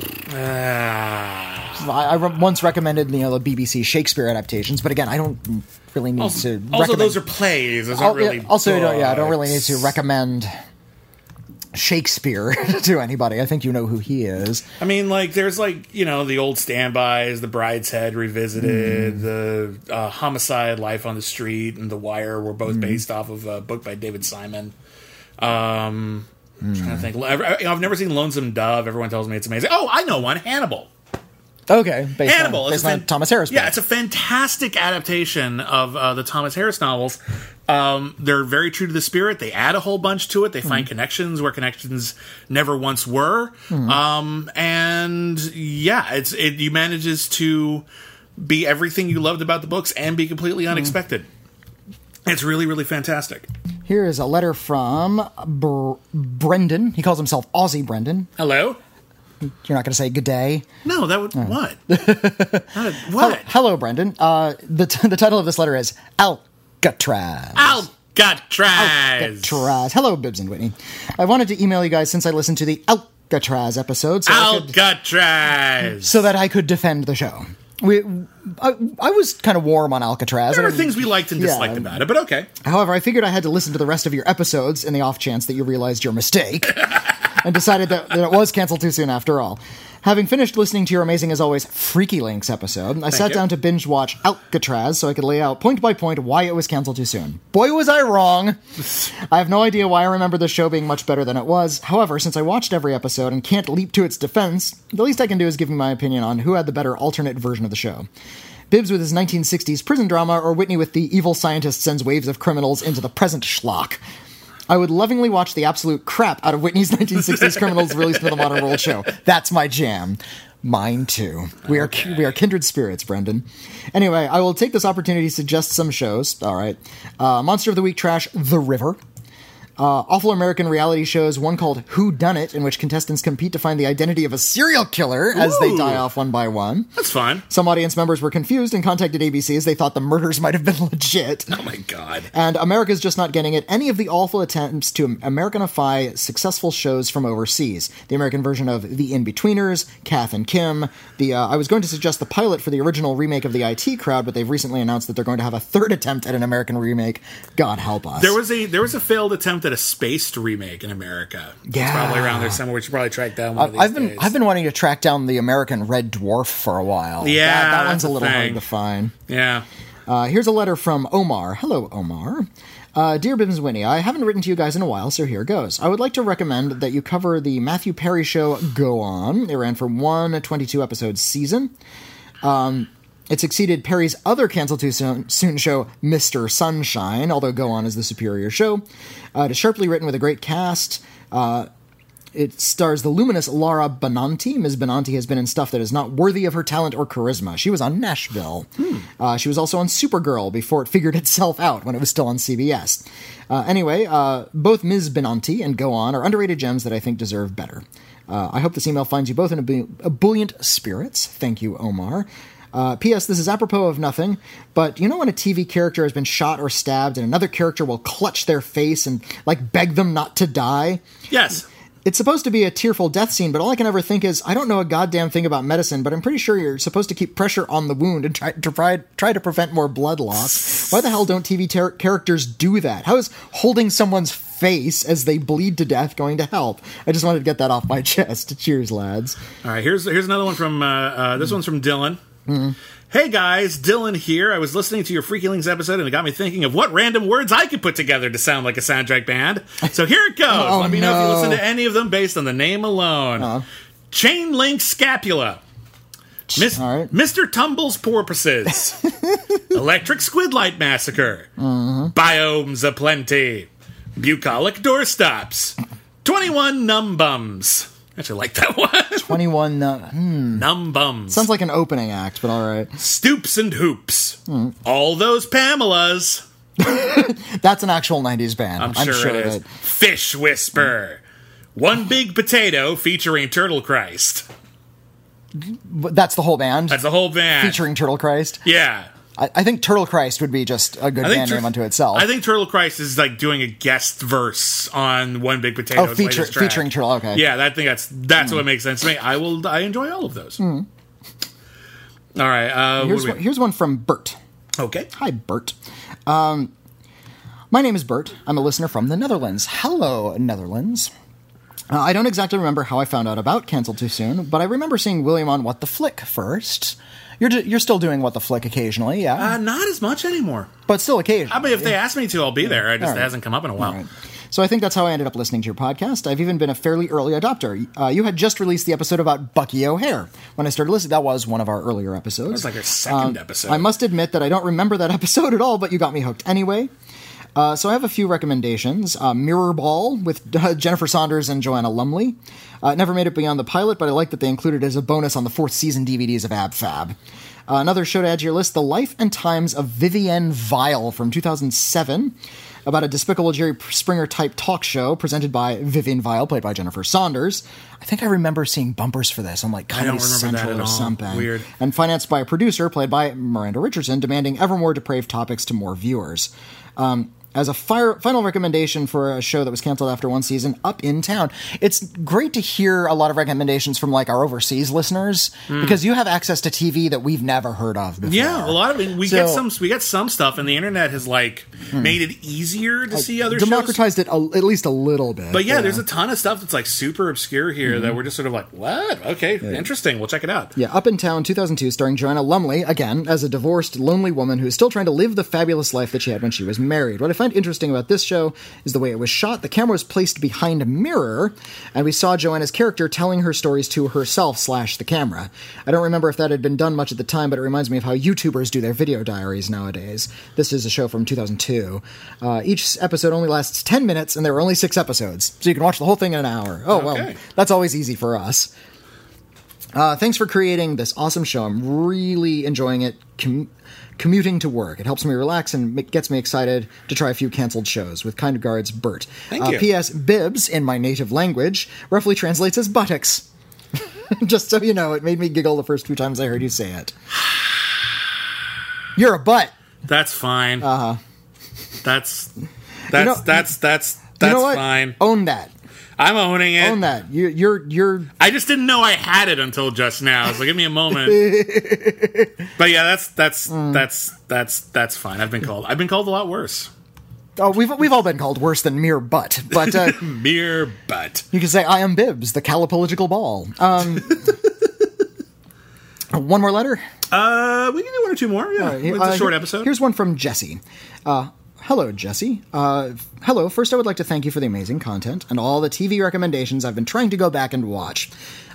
I, I re- once recommended you know the BBC Shakespeare adaptations, but again, I don't really need also, to. also recommend, those are plays. Those aren't really. also, I don't, yeah, I don't really need to recommend Shakespeare to anybody. I think you know who he is. I mean, like, there's like you know the old standbys, the Brideshead revisited, the uh, Homicide, Life on the Street, and The Wire were both based off of a book by David Simon. Um, I'm trying to think. I've never seen Lonesome Dove. Everyone tells me it's amazing. Oh, I know one. Hannibal. Okay, based Hannibal. on, based on fan- Thomas Harris. Yeah, book. it's a fantastic adaptation of uh, the Thomas Harris novels. Um, they're very true to the spirit. They add a whole bunch to it. They find connections where connections never once were. Hmm. Um, and yeah, it's it you manages to be everything you loved about the books and be completely Hmm. unexpected. It's really, really fantastic. Here is a letter from Br- Brendan. He calls himself Aussie Brendan. Hello? You're not going to say good day. No, that would Oh. what? What? Hello, Brendan. Uh, the t- the title of this letter is Alcatraz. Alcatraz. Alcatraz. Hello, Bibbs and Witney. I wanted to email you guys since I listened to the Alcatraz episode, so, I could, Alcatraz. so that I could defend the show. We, I, I was kind of warm on Alcatraz. There are and- things we liked and Yeah. disliked about it, but okay. However, I figured I had to listen to the rest of your episodes in the off chance that you realized your mistake and decided that, that it was canceled too soon after all. Having finished listening to your amazing as always Freaky Links episode, I sat you. down to binge watch Alcatraz so I could lay out point by point why it was canceled too soon. Boy, was I wrong! I have no idea why I remember the show being much better than it was. However, since I watched every episode and can't leap to its defense, the least I can do is give you my opinion on who had the better alternate version of the show. Bibbs with his 1960s prison drama, or Witney with the evil scientist sends waves of criminals into the present schlock. I would lovingly watch the absolute crap out of Witney's 1960s criminals released for the Modern World show. That's my jam. Mine too. We are we are kindred spirits, Brendan. Anyway, I will take this opportunity to suggest some shows. All right, uh, Monster of the Week trash, The River. Uh, awful American reality shows, one called Whodunnit, in which contestants compete to find the identity of a serial killer as they die off one by one. That's fun. Some audience members were confused and contacted ABC as they thought the murders might have been legit. Oh my god. And America's just not getting it. Any of the awful attempts to Americanify successful shows from overseas. The American version of The Inbetweeners, Kath and Kim. The uh, I was going to suggest the pilot for the original remake of The IT Crowd, but they've recently announced that they're going to have a third attempt at an American remake. God help us. There was a there was a failed attempt at a spaced remake in America. It's Yeah. probably around there somewhere. We should probably track down one of these I've been days. I've been wanting to track down the American Red Dwarf for a while. Yeah, that, that one's a little hard to find. yeah. Uh, here's a letter from Omar. Hello, Omar. Uh, Dear Bibbs Witney, I haven't written to you guys in a while, so here goes. I would like to recommend that you cover the Matthew Perry show Go On. It ran for one 22 episode season. Um, it succeeded Perry's other canceled too soon, soon show, Mr. Sunshine, although Go On is the superior show. Uh, it is sharply written with a great cast. Uh, it stars the luminous Laura Benanti. Ms. Benanti has been in stuff that is not worthy of her talent or charisma. She was on Nashville. Uh, she was also on Supergirl before it figured itself out when it was still on CBS. Uh, anyway, uh, both Ms. Benanti and Go On are underrated gems that I think deserve better. Uh, I hope this email finds you both in ebu- ebullient spirits. Thank you, Omar. Uh, P.S. This is apropos of nothing, but you know when a TV character has been shot or stabbed and another character will clutch their face and like beg them not to die? Yes. It's supposed to be a tearful death scene, but all I can ever think is I don't know a goddamn thing about medicine, but I'm pretty sure you're supposed to keep pressure on the wound and try to try, try to prevent more blood loss. Why the hell don't TV ter- characters do that? How is holding someone's face as they bleed to death going to help? I just wanted to get that off my chest. Cheers, lads. All right, here's here's another one from uh, uh, this one's from Dylan. Mm-hmm. Hey guys, Dylan here. I was listening to your Freaky Links episode and it got me thinking of what random words I could put together to sound like a soundtrack band. So here it goes. Oh, Let me know if you listen to any of them based on the name alone. Uh-huh. Chain Link Scapula. Mis- right. Mr. Tumble's Porpoises. Electric Squidlight Massacre. Mm-hmm. Biomes aplenty. Bucolic Doorstops. 21 Numb Bums. I actually like that one. 21. Uh, hmm. Numb Bums. Sounds like an opening act, but all right. Stoops and Hoops. All those Pamelas. That's an actual 90s band. I'm, sure, it of is. Fish Whisper. One Big Potato featuring Turtle Christ. That's the whole band. That's the whole band. featuring Turtle Christ. Yeah. I, I think Turtle Christ would be just a good band Tur- name unto itself. I think Turtle Christ is like doing a guest verse on One Big Potato. Oh, feature- featuring Turtle, okay. Hmm. Yeah, I think that's that's what makes sense to me. I will. I enjoy all of those. All right. Uh, here's, one, here's one from Bert. okay. Hi, Bert. Um, my name is Bert. I'm a listener from the Netherlands. Hello, Netherlands. Uh, I don't exactly remember how I found out about Cancel Too Soon, but I remember seeing William on What the Flick first. You're, you're still doing What the Flick occasionally, yeah? Uh, not as much anymore. but still occasionally. I mean, if they ask me to, I'll be there. I just All right. it hasn't come up in a while. So I think that's how I ended up listening to your podcast. I've even been a fairly early adopter. Uh, you had just released the episode about Bucky O'Hare. When I started listening, that was one of our earlier episodes. That was like our second episode. I must admit that I don't remember that episode at all, but you got me hooked anyway. Uh, so I have a few recommendations. Uh, Mirrorball with uh, Jennifer Saunders and Joanna Lumley. Uh, never made it beyond the pilot, but I like that they included it as a bonus on the fourth season DVDs of Ab Fab. Uh, another show to add to your list: The Life and Times of Vivienne Vyle from 2007, about a despicable Jerry Springer type talk show presented by Vivienne Vyle, played by Jennifer Saunders. I think I remember seeing bumpers for this on like Comedy Central or something. Weird. And financed by a producer played by Miranda Richardson, demanding ever more depraved topics to more viewers. Um, as a fire, final recommendation for a show that was canceled after one season, Up in Town. It's great to hear a lot of recommendations from like our overseas listeners hmm. because you have access to TV that we've never heard of before. Yeah, a lot of it. We So- get some. We get some stuff, and the internet has like hmm. made it easier to see other shows. democratized it a, at least a little bit. But yeah, there's a ton of stuff that's like super obscure here that mm-hmm. we're just sort of like, what? Okay, interesting. We'll check it out. Yeah, Up in Town 2002, starring Joanna Lumley, again, as a divorced, lonely woman who is still trying to live the fabulous life that she had when she was married. What if I find interesting about this show is the way it was shot. The camera was placed behind a mirror, and we saw Joanna's character telling her stories to herself slash the camera. I don't remember if that had been done much at the time, but it reminds me of how YouTubers do their video diaries nowadays. This is a show from 2002. Uh, each episode only lasts 10 minutes, and there were only six episodes, so you can watch the whole thing in an hour. Oh, well, that's always easy for us. Uh, thanks for creating this awesome show. I'm really enjoying it. Com- commuting to work. It helps me relax and gets me excited to try a few canceled shows. With kind regards, Bert. Thank uh, you. P.S. Bibbs, in my native language, roughly translates as buttocks. Just so you know, it made me giggle the first few times I heard you say it. You're a butt. That's fine. Uh huh. That's that's Uh-huh. know- that's that's that's you know what? fine. Own that. I'm owning it. Own that. You, you're you're I just didn't know I had it until just now. So give me a moment. but yeah, that's that's Mm. that's that's that's fine. I've been called. I've been called a lot worse. oh we've we've all been called worse than mere butt, but uh, Mere butt. You can say, I am Bibbs, the calipolitical ball. Um, one more letter. Uh, we can do one or two more. Yeah, it's a Uh, short here- episode. Here's one from Jesse. Uh, hello, Jesse. Uh, hello. First, I would like to thank you for the amazing content and all the TV recommendations I've been trying to go back and watch.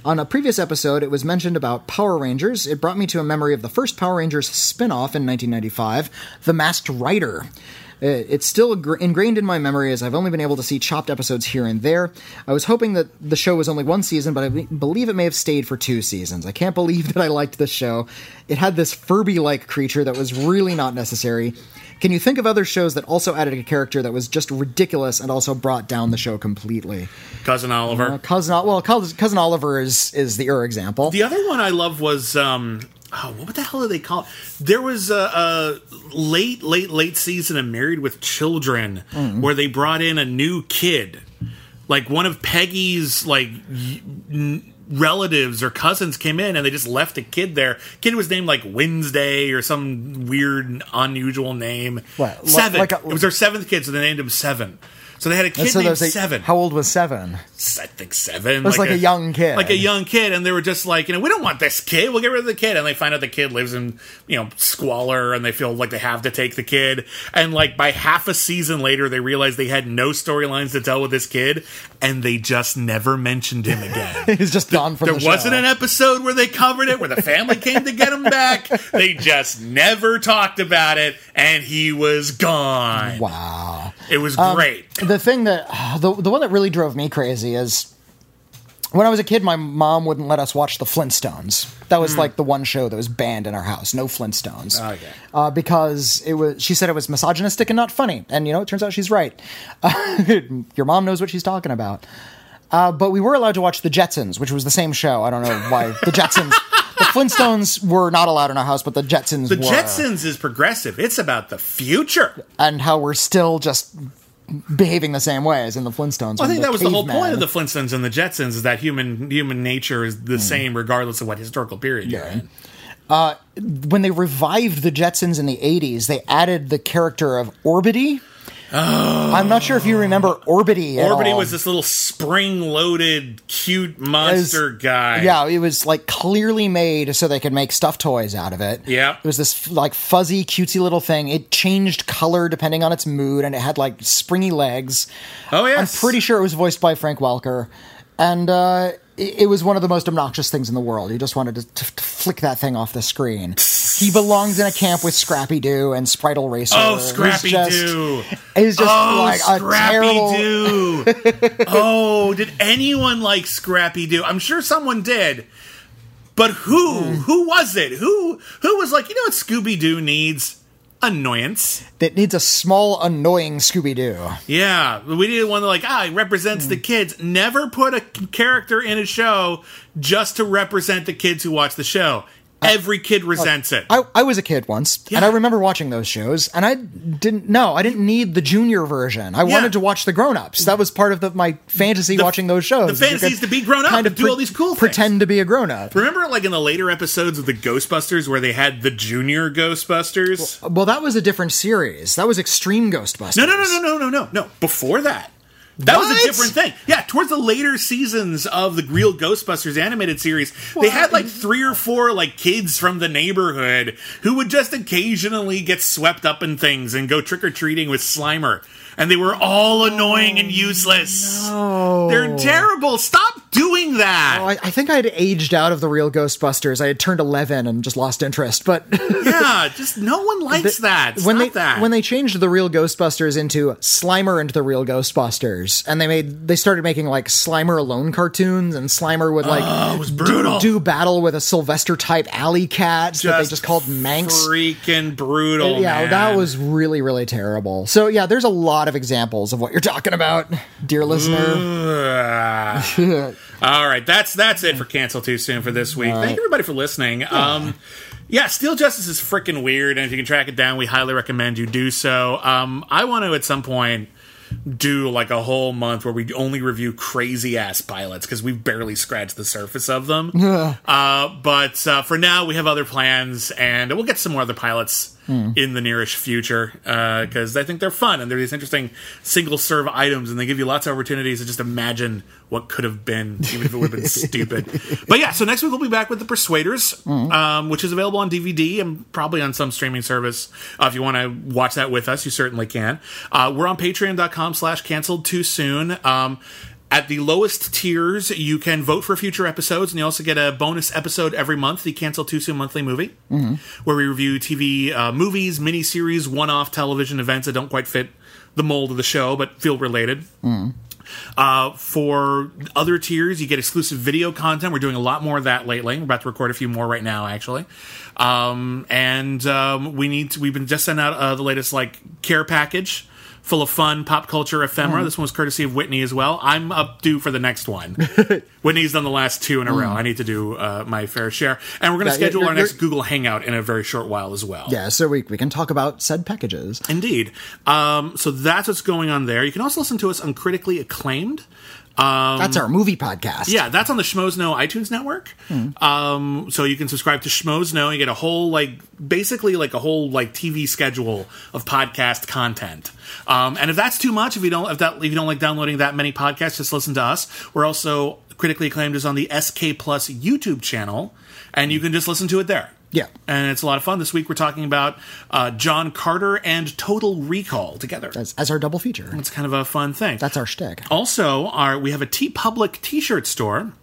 On a previous episode, it was mentioned about Power Rangers. It brought me to a memory of the first Power Rangers spin off in 1995, The Masked Rider. Uh, It's still ingrained in my memory as I've only been able to see chopped episodes here and there. I was hoping that the show was only one season, but I believe it may have stayed for two seasons. I can't believe that I liked this show. It had this Furby like creature that was really not necessary. Can you think of other shows that also added a character that was just ridiculous and also brought down the show completely? Cousin Oliver. Uh, cousin, well, cousin, Oliver is is the Ur example. The other one I love was um oh, what the hell do they call it? There was a, a late, late, late season of Married with Children where they brought in a new kid, like one of Peggy's like relatives or cousins came in and they just left a kid there. Kid was named like Wednesday or some weird, unusual name. What, Seven. like a- it was their seventh kid, so they named him Seven. So they had a kid so named a- Seven. How old was Seven? I think seven. It was like a young kid. like a young kid, and they were just like, you know, we don't want this kid. We'll get rid of the kid, and they find out the kid lives in, you know, squalor, and they feel like they have to take the kid. And like by half a season later, they realize they had no storylines to tell with this kid, and they just never mentioned him again. He's just gone from There the wasn't an episode where they covered it, where the family came to get him back. They just never talked about it, and he was gone. Wow. It was Um, great. The thing that the the one that really drove me crazy is when I was a kid, my mom wouldn't let us watch the Flintstones. That was like the one show that was banned in our house. No Flintstones. Hmm. Okay. Uh, because it was, she said it was misogynistic and not funny. And you know, it turns out she's right. your mom knows what she's talking about. Uh, but we were allowed to watch the Jetsons, which was the same show. I don't know why the Jetsons. the Flintstones were not allowed in our house, but the Jetsons The were. Jetsons is progressive. It's about the future. and how we're still just behaving the same way as in the Flintstones. Well, I think that was the whole point of the Flintstones and the Jetsons is that human human nature is the hmm. same regardless of what historical period you're in. Uh, when they revived the Jetsons in the 80s, they added the character of Orbitty. I'm not sure if you remember Orbitty. Orbitty all. was this little spring-loaded, cute monster was- guy. Yeah, it was like clearly made so they could make stuffed toys out of it. Yeah. It was this like fuzzy, cutesy little thing. It changed color depending on its mood, and it had like springy legs. Oh yes. I'm pretty sure it was voiced by Frank Welker, and uh, it, it was one of the most obnoxious things in the world. You just wanted to, to, to flick that thing off the screen. he belongs in a camp with Scrappy Doo and Spritle Racer. Oh, Scrappy Doo. He's just oh, like a Scrappy terrible. Doo. oh, did anyone like Scrappy Doo? I'm sure someone did. But who? Hmm. Who was it? Who who was like, you know what Scooby Doo needs? Annoyance. that needs a small, annoying Scooby Doo. Yeah, we need one that like ah it represents Hmm. the kids. Never put a character in a show just to represent the kids who watch the show. Every kid resents oh, it. I, I was a kid once, and I remember watching those shows, and I didn't know I didn't need the junior version. I wanted to watch the grown ups. That was part of the, my fantasy The- watching those shows. the fantasy is to be grown up kind and do all these cool things. Pretend to be a grown up. Remember, like in the later episodes of the Ghostbusters, where they had the junior Ghostbusters. Well, that was a different series. That was Extreme Ghostbusters. No, no, no, no, no, no, no, no. Before that. That was a different thing. Yeah, towards the later seasons of the real Ghostbusters animated series, they had like three or four like kids from the neighborhood who would just occasionally get swept up in things and go trick or treating with Slimer. And they were all annoying and useless. Oh, no, They're terrible. Stop doing that. Oh, I, I think I had aged out of the real Ghostbusters. I had turned eleven and just lost interest. But yeah, just no one likes that. Stop when they that. when they changed the real Ghostbusters into Slimer and the real Ghostbusters, and they made they started making like Slimer alone cartoons, and Slimer would like oh, it was do- brutal. Do, battle with a Sylvester type alley cat that they just called Manx. Freaking brutal. yeah, man. that was really really terrible. So yeah, there's a lot of examples of what you're talking about, dear listener. All right, that's that's it for cancel too soon for this week. Thank everybody for listening. Um, yeah, Steel Justice is freaking weird, and if you can track it down, we highly recommend you do so. Um, I want to at some point do like a whole month where we only review crazy ass pilots because we've barely scratched the surface of them. uh, but uh, for now, we have other plans, and we'll get some more other pilots in the nearish future because I think they're fun and they're these interesting single serve items and they give you lots of opportunities to just imagine what could have been, even if it would have been stupid. But yeah, so next week we'll be back with The Persuaders, um, which is available on DVD and probably on some streaming service. Uh, if you want to watch that with us, you certainly can. Uh, we're on patreon.com slash canceled too soon. Um, at the lowest tiers, you can vote for future episodes, and you also get a bonus episode every month, the Cancel Too Soon monthly movie, where we review TV uh, movies, miniseries, one off television events that don't quite fit the mold of the show, but feel related. Uh, for other tiers, you get exclusive video content. We're doing a lot more of that lately. We're about to record a few more right now, actually. Um, and um, we need to, we've been just sending out uh, the latest like care package full of fun pop culture ephemera. This one was courtesy of Witney as well. I'm up due for the next one. Witney's done the last two in a row. I need to do uh, my fair share, and we're going to Yeah, schedule you're- our next you're- Google Hangout in a very short while as well. Yeah, so we, we can talk about said packages. Indeed. Um, so that's what's going on there. You can also listen to us on Critically Acclaimed. That's our movie podcast. Yeah, that's on the Schmoes Know iTunes network. Um, so you can subscribe to Schmoes Know. You get a whole like basically like a whole like TV schedule of podcast content. Um, and if that's too much, if you don't if that if you don't like downloading that many podcasts, just listen to us. We're also critically acclaimed is on the SK Plus YouTube channel, and you can just listen to it there. Yeah. and it's a lot of fun. This week we're talking about uh, John Carter and Total Recall together. As, as our double feature. it's kind of a fun thing. That's our shtick. also our we have a TeePublic T-shirt store.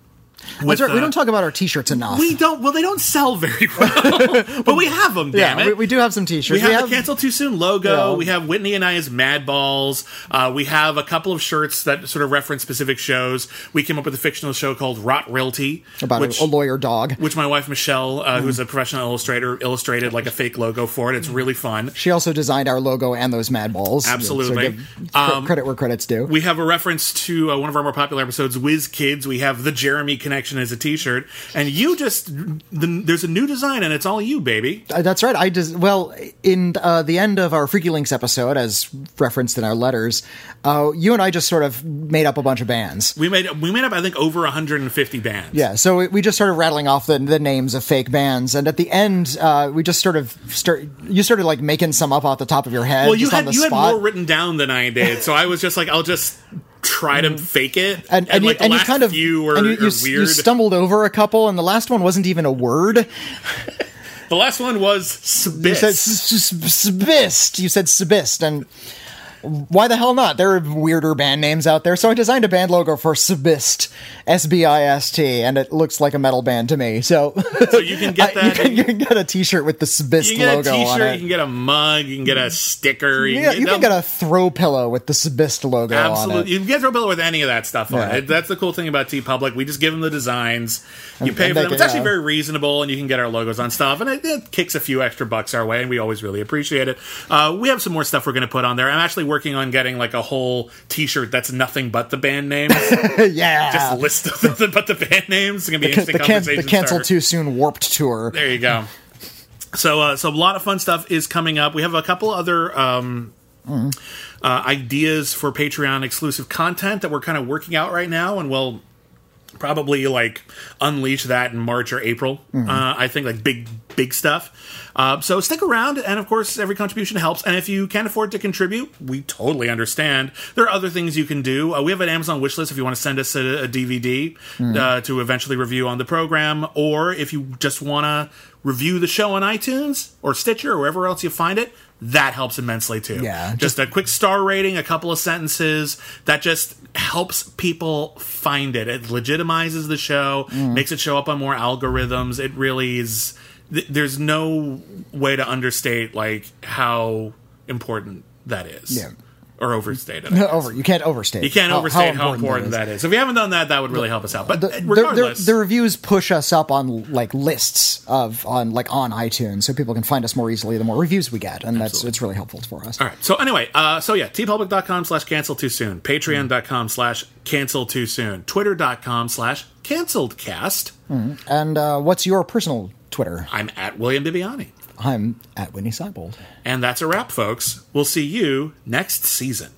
With, right. we uh, don't talk about our t-shirts enough. we don't. Well, they don't sell very well, but we have them. Damn yeah, it. we, we do have some t-shirts. We have, the cancel too soon logo. Yeah. We have Witney and I as Mad Balls. Uh, we have a couple of shirts that sort of reference specific shows. We came up with a fictional show called Rot Realty, about which, a, lawyer dog. which my wife Michelle, uh, who's a professional illustrator, illustrated like a fake logo for it. It's really fun. She also designed our logo and those mad balls. Absolutely. So cre- credit where credit's due. We have a reference to uh, one of our more popular episodes, Whiz Kids. We have the Jeremy connection as a T-shirt, and you just the, there's a new design, and it's all you, baby. Uh, That's right. I just well in uh, the end of our Freaky Links episode, as referenced in our letters, uh, you and I just sort of made up a bunch of bands. We made we made up I think over 150 bands. Yeah, so we, we just started rattling off the, the names of fake bands, and at the end, uh, we just sort of start. You started like making some up off the top of your head. Well, you had you had more written down than I did, so I was just like, I'll just try to fake it. Mm. and, and, you, like the and you kind of few were, and you, you, you stumbled over a couple, and the last one wasn't even a word. the last one was You said Sbist. You said Sbist, and why the hell not? There are weirder band names out there, so I designed a band logo for Sbist, S B I S T, and it looks like a metal band to me. So, So you can get I- that. You can, you can get a T-shirt with the Sbist You logo on it. you can get a mug, you can get a sticker. You, Yeah, can you get, can get a throw pillow with the Sbist logo on Absolutely, you can get a throw pillow with any of that stuff on Yeah. it. That's the cool thing about TeePublic. We just give them the designs. You And- pay and for them. can- It's actually yeah. very reasonable, and you can get our logos on stuff, and it, it kicks a few extra bucks our way, and we always really appreciate it. Uh, we have some more stuff we're going to put on there. I'm actually working on getting like a whole T-shirt that's nothing but the band names, yeah, just list of the, but the band names. It's going to be the, interesting can, the cancel too soon warped tour. There you go. So, uh, so a lot of fun stuff is coming up. We have a couple other um, uh, ideas for Patreon exclusive content that we're kind of working out right now, and we'll probably like unleash that in March or April. Uh, I think like big, big stuff. Uh, so stick around, and of course, every contribution helps. And if you can't afford to contribute, we totally understand. There are other things you can do. Uh, we have an Amazon wish list if you want to send us a, a DVD uh, to eventually review on the program, or if you just want to review the show on iTunes or Stitcher or wherever else you find it. That helps immensely too. Yeah, just a quick star rating, a couple of sentences that just helps people find it. It legitimizes the show, Mm. makes it show up on more algorithms. It really is. Th- there's no way to understate like how important that is. Yeah. Or overstate it. Over, you can't overstate. You can't how- overstate how, important, that is. that is. So if you haven't done that, that would really help us out. But the, uh, the- the- regardless, the reviews push us up on like lists of on like on iTunes, so people can find us more easily. The more reviews we get, and that's it's really helpful for us. All right. So anyway, uh, so yeah, teepublic.com slash cancel too soon, patreon.com slash cancel too soon, twitter.com slash canceled cast. And uh, what's your personal Twitter? I'm at William Bibbiani. I'm at Witney Seibold. And that's a wrap, folks. We'll see you next season.